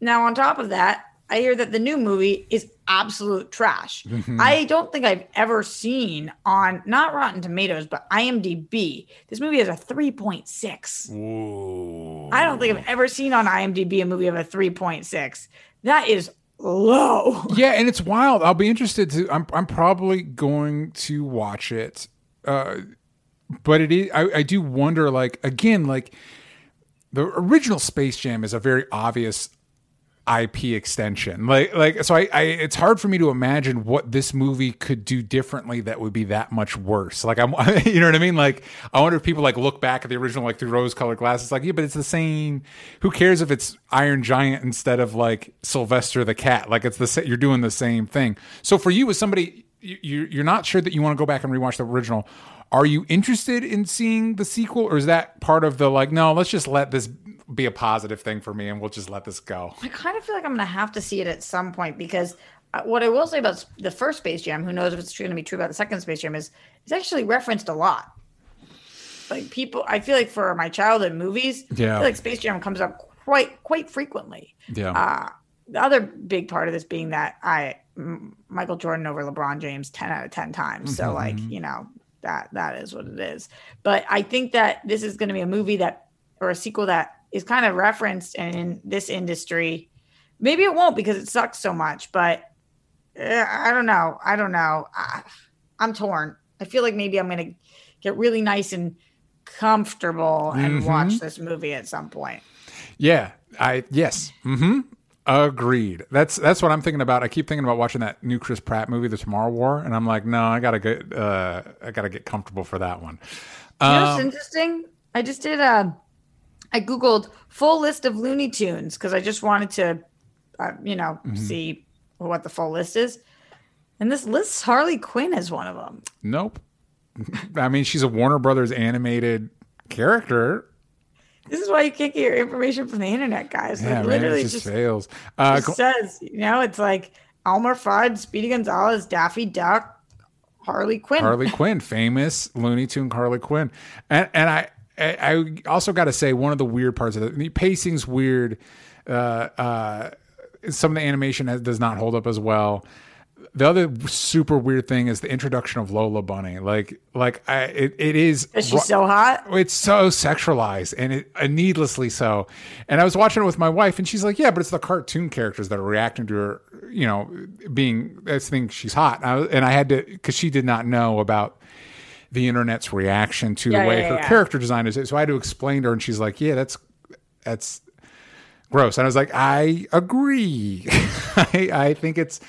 Now, on top of that, I hear that the new movie is absolute trash. Mm-hmm. I don't think I've ever seen on not Rotten Tomatoes, but IMDb. This movie has a 3.6. Ooh. I don't think I've ever seen on IMDb a movie of a 3.6. That is low. Yeah, and it's wild. I'll be interested to. I'm I'm probably going to watch it. Uh, but it is. I, I do wonder. Like again, like the original Space Jam is a very obvious IP extension. Like like so. I, I it's hard for me to imagine what this movie could do differently that would be that much worse. Like I'm, you know what I mean? Like I wonder if people like look back at the original like through rose colored glasses. Like yeah, but it's the same. Who cares if it's Iron Giant instead of like Sylvester the Cat? Like it's the sa- you're doing the same thing. So for you as somebody you- you're not sure that you want to go back and rewatch the original. Are you interested in seeing the sequel, or is that part of the like? No, let's just let this be a positive thing for me, and we'll just let this go. I kind of feel like I'm going to have to see it at some point because uh, what I will say about the first Space Jam, who knows if it's going to be true about the second Space Jam, is it's actually referenced a lot. Like people, I feel like for my childhood movies, Yeah. I feel like Space Jam comes up quite quite frequently. Yeah. Uh, the other big part of this being that I M- Michael Jordan over LeBron James ten out of ten times. So like you know that that is what it is. But I think that this is going to be a movie that or a sequel that is kind of referenced in this industry. Maybe it won't because it sucks so much. But eh, I don't know. I don't know. I, I'm torn. I feel like maybe I'm going to get really nice and comfortable and watch this movie at some point. Yeah, I yes. Mm-hmm. Agreed. That's that's what I'm thinking about. I keep thinking about watching that new Chris Pratt movie, The Tomorrow War, and I'm like, no, I gotta get uh, I gotta get comfortable for that one. You know Um, what's interesting? I just did a, I googled full list of Looney Tunes because I just wanted to, uh, you know, Mm-hmm. see what the full list is, and this lists Harley Quinn as one of them. Nope. I mean, she's a Warner Brothers animated character. This is why you can't get your information from the internet, guys. Yeah, Like, man, literally it just, just, fails. Uh, just says, you know, it's like Elmer Fudd, Speedy Gonzalez, Daffy Duck, Harley Quinn. Harley Quinn, famous Looney Tune Harley Quinn, and and I I also got to say one of the weird parts of it, the pacing's weird. Uh, uh, some of the animation has, does not hold up as well. The other super weird thing is the introduction of Lola Bunny. Like, like I, it, it is. Is she so hot? It's so sexualized and it uh, needlessly so. And I was watching it with my wife, and she's like, "Yeah, but it's the cartoon characters that are reacting to her, you know, being. I think she's hot." And I, and I had to because she did not know about the internet's reaction to Yeah, the way yeah, her yeah. character design is. So I had to explain to her, and she's like, "Yeah, that's that's gross." And I was like, "I agree. I, I think it's."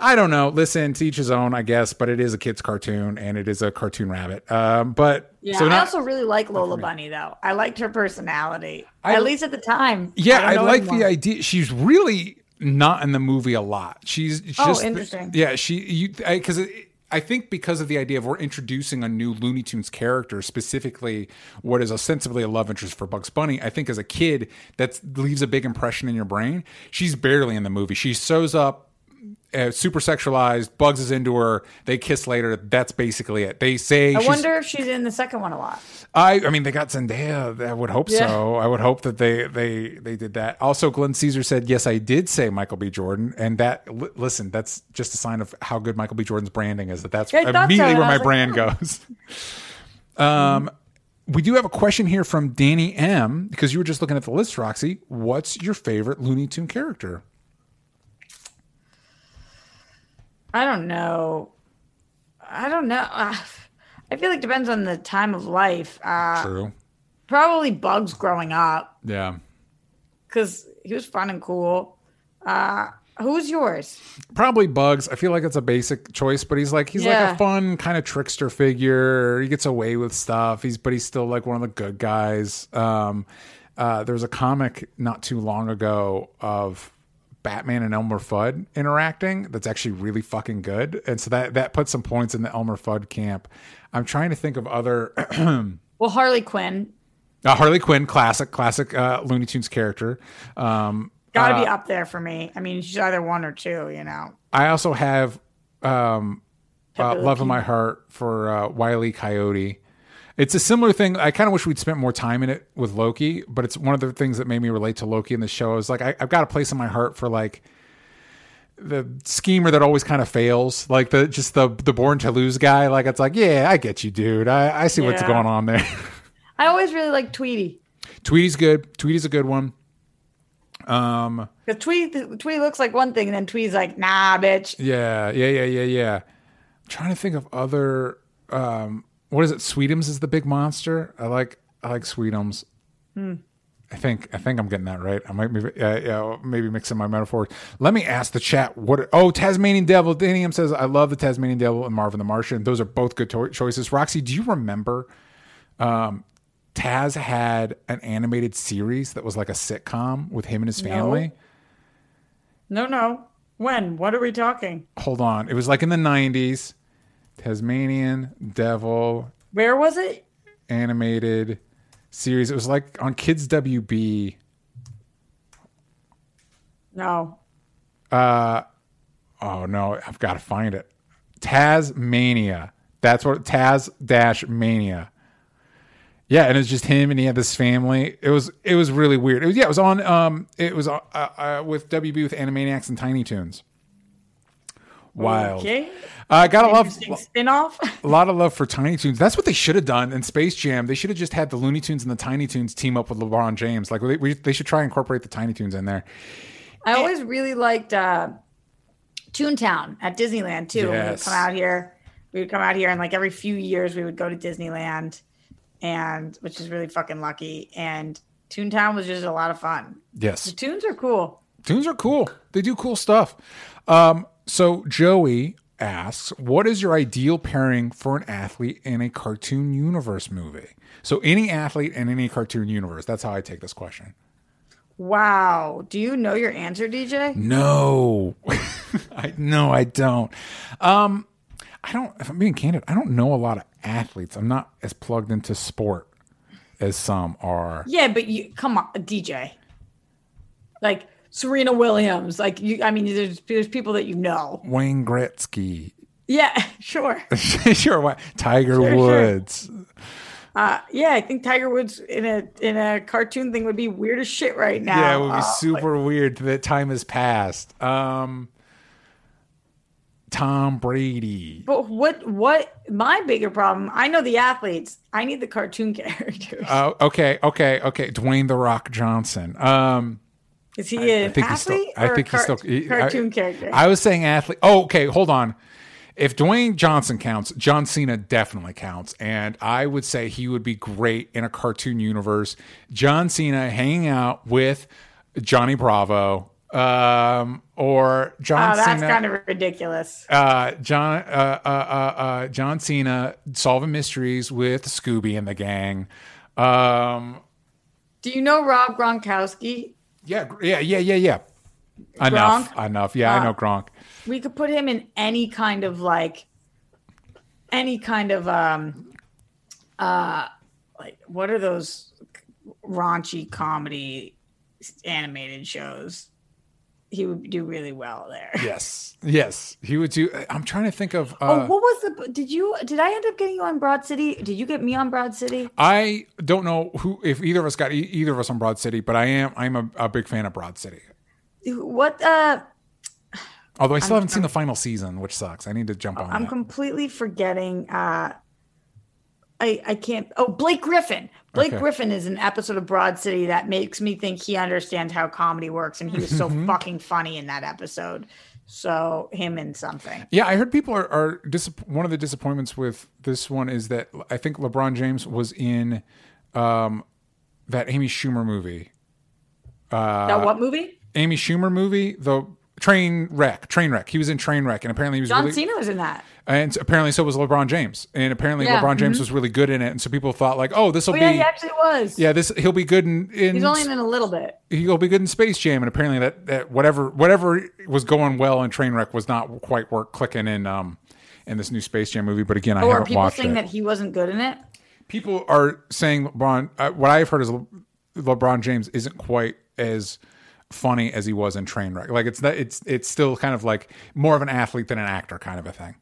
I don't know. Listen, to each his own, I guess, but it is a kid's cartoon and it is a cartoon rabbit. Um, but Yeah, so I also really like Lola Bunny though. I liked her personality, I- at least at the time. Yeah, don't I, like anymore. the idea. She's really not in the movie a lot. She's Oh, interesting. Yeah, she you because I think because of the idea of we're introducing a new Looney Tunes character, specifically what is ostensibly a love interest for Bugs Bunny. I think as a kid that leaves a big impression in your brain. She's barely in the movie. She shows up. Uh, super sexualized. Bugs is into her. They kiss later. That's basically it. They say. I wonder if she's in the second one a lot. I I mean they got Zendaya. I would hope Yeah. so. I would hope that they they they did that. Also, Glenn Caesar said yes, I did say Michael B. Jordan, and that li- listen, that's just a sign of how good Michael B. Jordan's branding is. That that's Yeah, I thought so, immediately where my like, brand oh. goes. Um, we do have a question here from Danny M. Because you were just looking at the list, Roxy. What's your favorite Looney Tune character? I don't know. I don't know. Uh, I feel like it depends on the time of life. Uh, True. probably Bugs growing up Yeah. because he was fun and cool. Uh, who's yours? Probably Bugs. I feel like it's a basic choice, but he's like he's like a fun kind of trickster figure. He gets away with stuff. He's but he's still like one of the good guys. Um, uh, there was a comic not too long ago of Batman and Elmer Fudd interacting. That's actually really fucking good, and so that that puts some points in the Elmer Fudd camp. I'm trying to think of other Well, Harley Quinn. uh, Harley Quinn, classic classic uh, Looney Tunes character. Um, Got to be up there for me. I mean, she's either one or two, you know. I also have um, uh, love Le in my heart for uh, Wiley Coyote. It's a similar thing. I kind of wish we'd spent more time in it with Loki, but it's one of the things that made me relate to Loki in the show. Is like I, I've got a place in my heart for like the schemer that always kind of fails, like the just the the born to lose guy. Like it's like, yeah, I get you, dude. I, I see what's Yeah. going on there. I always really like Tweety Tweety's good. Tweety's a good one. Um, because Tweety, Tweety looks like one thing, and then Tweety's like, nah, bitch. Yeah, yeah, yeah, yeah, yeah. I'm trying to think of other. Um, what is it? Sweetums is the big monster. I like. I like Sweetums. I think. I think I'm getting that right. I might be. Uh, yeah, maybe mixing my metaphors. Let me ask the chat. What? Oh, Tasmanian Devil. Danium says I love the Tasmanian Devil and Marvin the Martian. Those are both good to- choices. Roxy, do you remember? Um, Taz had an animated series that was like a sitcom with him and his family. No, no. When? What are we talking? hold on. It was like in the 90s. Tasmanian Devil Where was it? animated series. It was like on Kids WB. No. Uh oh no, I've got to find it. Tasmania. That's what Taz dash Mania. Yeah, and it was just him, and he had this family. It was it was really weird. It was yeah, it was on um, it was uh, uh, with WB with Animaniacs and Tiny Toons. Wild. Okay. I gotta love Interesting spin-off. a lot of love for Tiny Toons. That's what they should have done in Space Jam. They should have just had the Looney Tunes and the Tiny Toons team up with LeBron James. Like we, we, they should try and incorporate the Tiny Toons in there. I always really liked uh, Toontown at Disneyland too. When we would come out here, we would come out here, and like every few years, we would go to Disneyland, and which is really fucking lucky. And Toontown was just a lot of fun. Yes, The tunes are cool. Toons are cool. They do cool stuff. Um, so Joey asks, "What is your ideal pairing for an athlete in a cartoon universe movie?" So any athlete in any cartoon universe. That's how I take this question. Wow. Do you know your answer, DJ? No, I no, I don't. Um, I don't. If I'm being candid, I don't know a lot of athletes. I'm not as plugged into sport as some are. Yeah, but you come on, DJ. Like Serena Williams. Like you. I mean, there's there's people that you know. Wayne Gretzky. Yeah, sure. sure. Tiger Sure, sure. Woods. Uh, yeah, I think Tiger Woods in a in a cartoon thing would be weird as shit right now. Yeah, it would be Uh, super weird that time has passed. Um, Tom Brady. But what what my bigger problem? I know the athletes. I need the cartoon characters. Uh, okay, okay, okay. Dwayne the Rock Johnson. Um, Is he I an think he's still. athlete I or think a he's still. he- cartoon I, character? I was saying athlete. Oh, okay. Hold on. If Dwayne Johnson counts, John Cena definitely counts, and I would say he would be great in a cartoon universe. John Cena hanging out with Johnny Bravo, um, or John oh, that's Cena. kind of ridiculous. uh, John uh, uh, uh, uh, John Cena solving mysteries with Scooby and the gang. Um, Do you know Rob Gronkowski? Yeah, yeah, yeah, yeah, yeah. Enough, Gronk? enough. Yeah, I Uh, know Gronk. We could put him in any kind of like any kind of um uh like what are those raunchy comedy animated shows? He would do really well there. Yes, yes, he would do. I'm trying to think of. Oh, Uh, what was the? Did you? Did I end up getting you on Broad City? Did you get me on Broad City? I don't know who if either of us got either of us on Broad City, but I am I'm a, a big fan of Broad City. What? Uh, Although I still haven't seen the final season, which sucks. I need to jump on I'm that. completely forgetting. Uh, I I can't. Oh, Blake Griffin. Blake Okay. Griffin is an episode of Broad City that makes me think he understands how comedy works, and he was so Mm-hmm. fucking funny in that episode. So him in something. Yeah, I heard people are, are one of the disappointments with this one is that I think LeBron James was in um, that Amy Schumer movie. Uh, that what movie? Amy Schumer movie, the Train Wreck. Train Wreck. He was in Train Wreck, and apparently he was John really, Cena was in that. and apparently so was LeBron James, and apparently Yeah, LeBron James was really good in it, and so people thought like, oh, this will Oh be yeah, he actually was. yeah, this he'll be good in, in He's only in a little bit. he'll be good in Space Jam, and apparently that, that whatever whatever was going well in Trainwreck was not quite work clicking in um in this new Space Jam movie. But again, I Or are haven't people watched saying it. that he wasn't good in it? People are saying LeBron. Uh, what I've heard is Le- LeBron James isn't quite as funny as he was in Trainwreck. Like it's that it's it's still kind of like more of an athlete than an actor kind of a thing.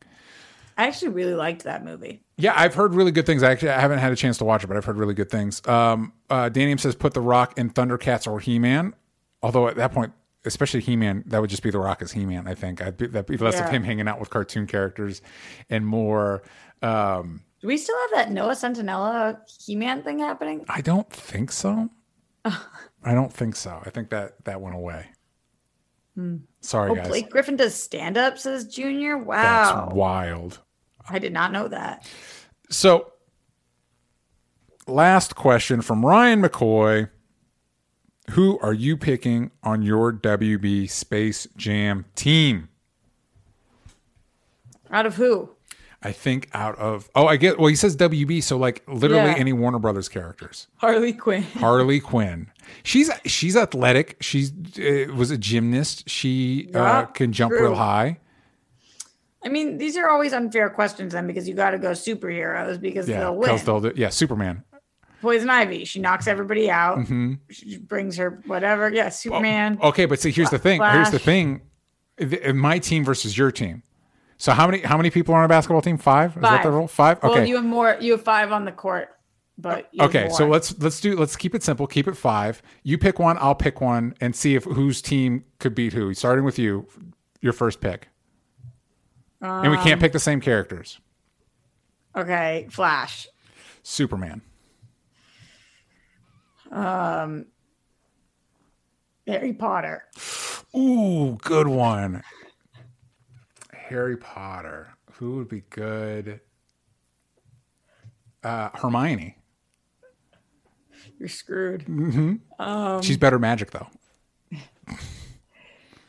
I actually really liked that movie. Yeah, I've heard really good things. I actually I haven't had a chance to watch it, but I've heard really good things. Um, uh, Danium says put The Rock in Thundercats or He Man. Although at that point, especially He Man, that would just be The Rock as He Man. I think I'd be, that'd be less of him hanging out with cartoon characters and more. Um, Do we still have that Noah Centinella He-Man thing happening? I don't think so. I don't think so. I think that that went away. Hmm. Sorry, Oh, guys. Blake Griffin does stand up, says Junior. Wow, That's wild. I did not know that. So, last question from Ryan McCoy. Who are you picking on your WB Space Jam team? Out of who? I think out of oh, I get well. He says WB, so like literally Yeah. any Warner Brothers characters. Harley Quinn. Harley Quinn. She's she's athletic. She's uh, was a gymnast. She uh, can jump true. real high. I mean, these are always unfair questions then because you got to go superheroes because Yeah, they'll win. they'll do- yeah, Superman. Poison Ivy, she knocks everybody out. Mm-hmm. She brings her whatever. Yeah, Superman. Okay, but see, here's the thing. Here's the thing. My team versus your team. So how many how many people are on a basketball team? Five? Is that Five. the rule? Five? Okay. Well, you have more. You have five on the court, but okay, so let's let's do let's keep it simple. Keep it five. You pick one, I'll pick one, and see if whose team could beat who. Starting with you, your first pick. and we Um, can't pick the same characters. Okay, Flash. Superman. Um, Harry Potter. Ooh, good one. Harry Potter. Who would be good? Uh, Hermione. You're screwed. Mm. She's better magic though.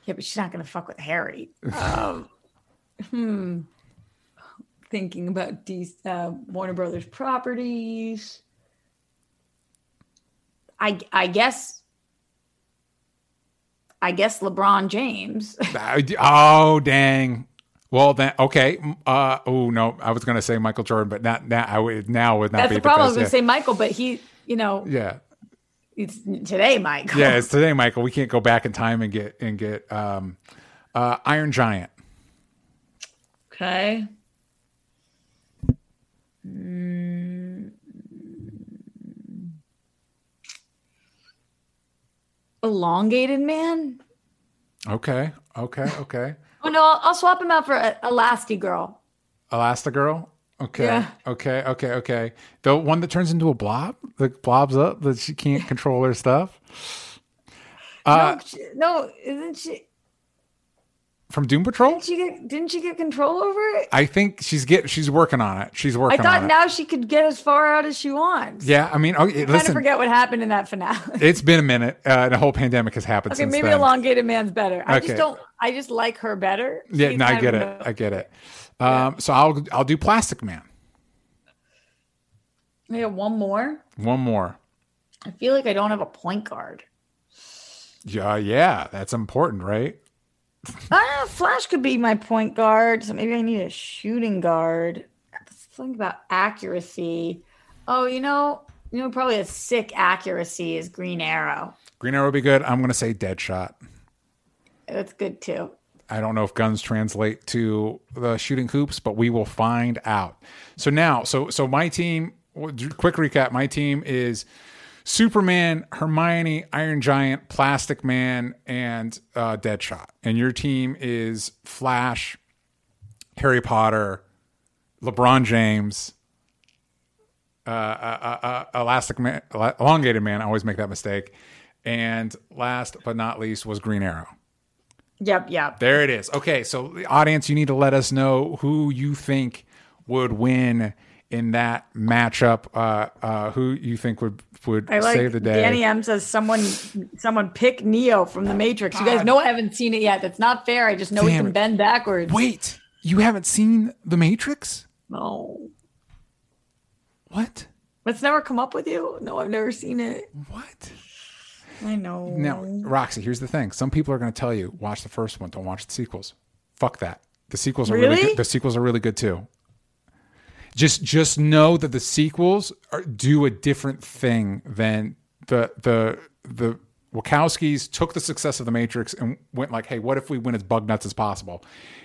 Yeah, but she's not gonna fuck with Harry. Um, hmm. Thinking about these uh, Warner Brothers properties. I I guess. I guess LeBron James. Oh dang. Well then, okay. Uh, oh no, I was gonna say Michael Jordan, but not now. I would now would not That's be the problem. I was gonna say Michael, but he, you know, yeah, it's today, Michael. yeah. It's today, Michael. We can't go back in time and get and get um, uh, Iron Giant. Okay. Mm. Elongated man. Okay. Okay. Okay. Oh no, I'll, I'll swap him out for a Elastigirl. Elastigirl. Okay. Yeah. Okay. Okay. Okay. The one that turns into a blob, that blobs up, that she can't control her stuff. Uh, no, she- no, isn't she? from Doom Patrol. Didn't she get? Didn't she get control over it? I think she's get she's working on it. She's I working thought on it. now she could get as far out as she wants. yeah. I mean, okay, I kind of listen. forget what happened in that finale. It's been a minute. Uh, and a whole pandemic has happened Okay, maybe then. elongated man's better. I Okay. just don't. I just like her better. yeah. No, I get it. I get it. Um, So I'll I'll do Plastic Man. Yeah, one more. One more. I feel like I don't have a point guard. Yeah. Yeah. That's important, right? Ah, Flash could be my point guard, so maybe I need a shooting guard. Let's think about accuracy. Oh, you know, you know, probably a sick accuracy is Green Arrow. Green Arrow would be good. I'm gonna say Deadshot. That's good too. I don't know if guns translate to the shooting hoops, but we will find out. So now, so so my team. Quick recap: My team is Superman, Hermione, Iron Giant, Plastic Man, and uh, Deadshot. And your team is Flash, Harry Potter, LeBron James, uh, uh, uh, uh, Elastic Man, Elongated Man. I always make that mistake. And last but not least was Green Arrow. Yep, yep. There it is. Okay, so the audience, you need to let us know who you think would win in that matchup. Uh, uh, who you think would would I like save the day? Danny M says someone someone pick Neo from the Matrix. You guys know I haven't seen it yet. That's not fair. I just know he can it. bend backwards. Wait, you haven't seen The Matrix? No. What? That's never come up with you? No, I've never seen it. What? I know. Now, Roxy, here's the thing. Some people are going to tell you, watch the first one, don't watch the sequels. Fuck that. The sequels are really, Really? good. The sequels are really good too. Just just know that the sequels are, do a different thing than the the the Wachowskis took the success of the Matrix and went like, "Hey, what if we went as bug nuts as possible?"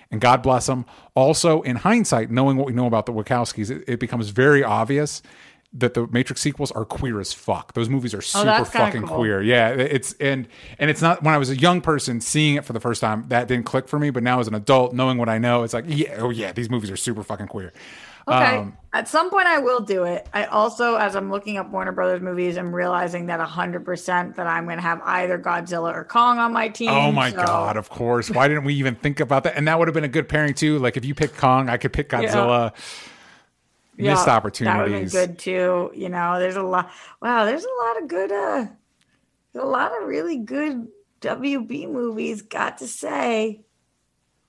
And God bless them. Also, in hindsight, knowing what we know about the Wachowskis, it, it becomes very obvious that the Matrix sequels are queer as fuck. Those movies are super Oh, fucking cool. queer. Yeah, it's and and it's not when I was a young person seeing it for the first time that didn't click for me, but now as an adult knowing what I know, it's like, yeah, oh yeah, these movies are super fucking queer. Okay. Um, At some point, I will do it. I also, as I'm looking up Warner Brothers movies, I'm realizing that 100% that I'm going to have either Godzilla or Kong on my team. Oh my so- god, of course. Why didn't we even think about that? And that would have been a good pairing too. Like if you pick Kong, I could pick Godzilla. Missed opportunities. That would been good too. You know, there's a lot. Wow, there's a lot of good. uh a lot of really good WB movies. Got to say,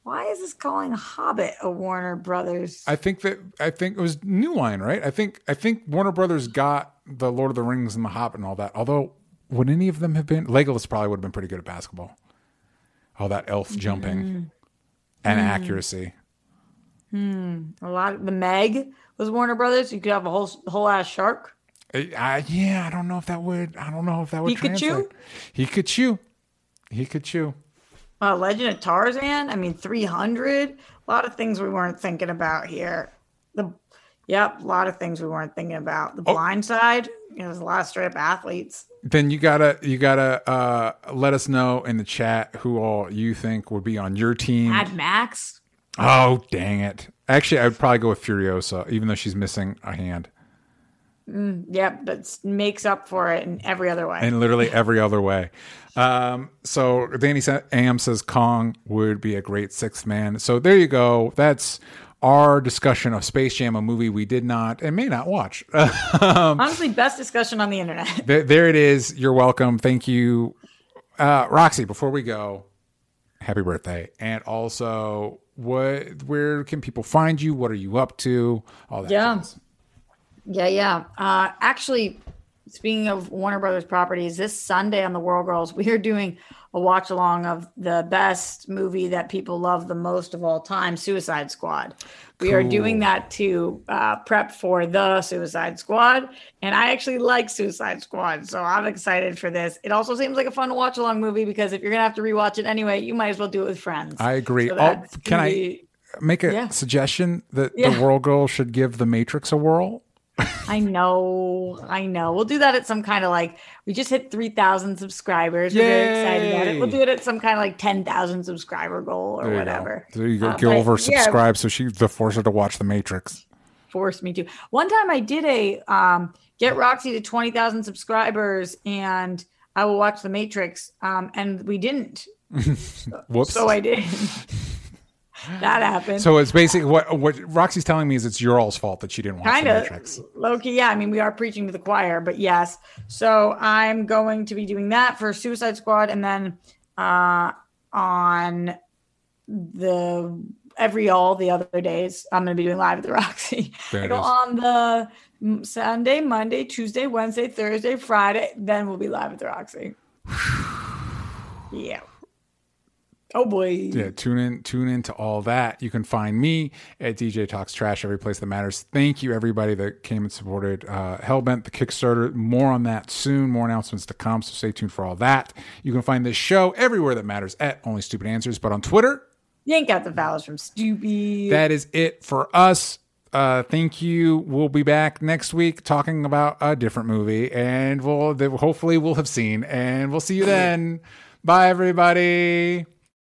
why is this calling Hobbit a Warner Brothers? I think that I think it was New Line, right? I think I think Warner Brothers got the Lord of the Rings and the Hobbit and all that. Although would any of them have been Legolas probably would have been pretty good at basketball. All that elf jumping and accuracy. Hmm. a lot. Of, the Meg was Warner Brothers. You could have a whole whole ass shark. I, I- yeah, I don't know if that would. I don't know if that would He could chew? He could chew. He could chew. Uh, Legend of Tarzan. I mean, 300. A lot of things we weren't thinking about here. The Yep, a lot of things we weren't thinking about. Oh. The blind side, you know, there's a lot of straight up athletes. Then you gotta you gotta uh, let us know in the chat who all you think would be on your team. Mad Max. Oh dang it! Actually, I'd probably go with Furiosa, even though she's missing a hand, Yep, that makes up for it in every other way. in literally every other way. Um, so Danny M says Kong would be a great sixth man. So there you go. That's our discussion of Space Jam, a movie we did not and may not watch. Honestly, best discussion on the internet. there, there it is. You're welcome. Thank you, uh, Roxy. Before we go, happy birthday, and also what? Where can people find you? What are you up to? All that. Yeah. jazz. Yeah, yeah. Uh, actually, speaking of Warner Brothers properties, this Sunday on the World Girls, we are doing a watch along of the best movie that people love the most of all time, Suicide Squad. We are doing that to uh, prep for the Suicide Squad, and I actually like Suicide Squad, so I'm excited for this. It also seems like a fun watch along movie because if you're gonna have to rewatch it anyway, you might as well do it with friends. I agree. So Oh, can I? make a Yeah. suggestion that Yeah. the World Girl should give the Matrix a whirl? I know, I know. We'll do that at some kind of like we just hit three thousand subscribers. We're very excited about it. We'll do it at some kind of like ten thousand subscriber goal or There whatever. Go. There you go. Uh, Go but, over, yeah, subscribe, so she the force her to watch the Matrix. forced me to. One time I did a um, get Roxy to 20,000 subscribers and I will watch The Matrix. Um, and we didn't. Whoops. So I did. that happened. So it's basically what what Roxy's telling me is it's your all's fault that she didn't watch kind the of Matrix. low key. Yeah. I mean, we are preaching to the choir, but yes. So I'm going to be doing that for Suicide Squad. And then uh, on the every all the other days, I'm going to be doing live at the Roxy. I go is. on the mm, Sunday, Monday, Tuesday, Wednesday, Thursday, Friday. Then we'll be live at the Roxy. yeah. Oh boy. Yeah, tune in, tune in to all that. You can find me at DJ Talks Trash every place that matters. Thank you everybody that came and supported uh, Hellbent, the Kickstarter. More on that soon. More announcements to come. So stay tuned for all that. You can find this show everywhere that matters at Only Stupid Answers, but on Twitter Yank out the vowels from stupid. That is it for us. Uh, thank you. We'll be back next week talking about a different movie, and we'll hopefully we'll have seen, and we'll see you then. Bye, everybody.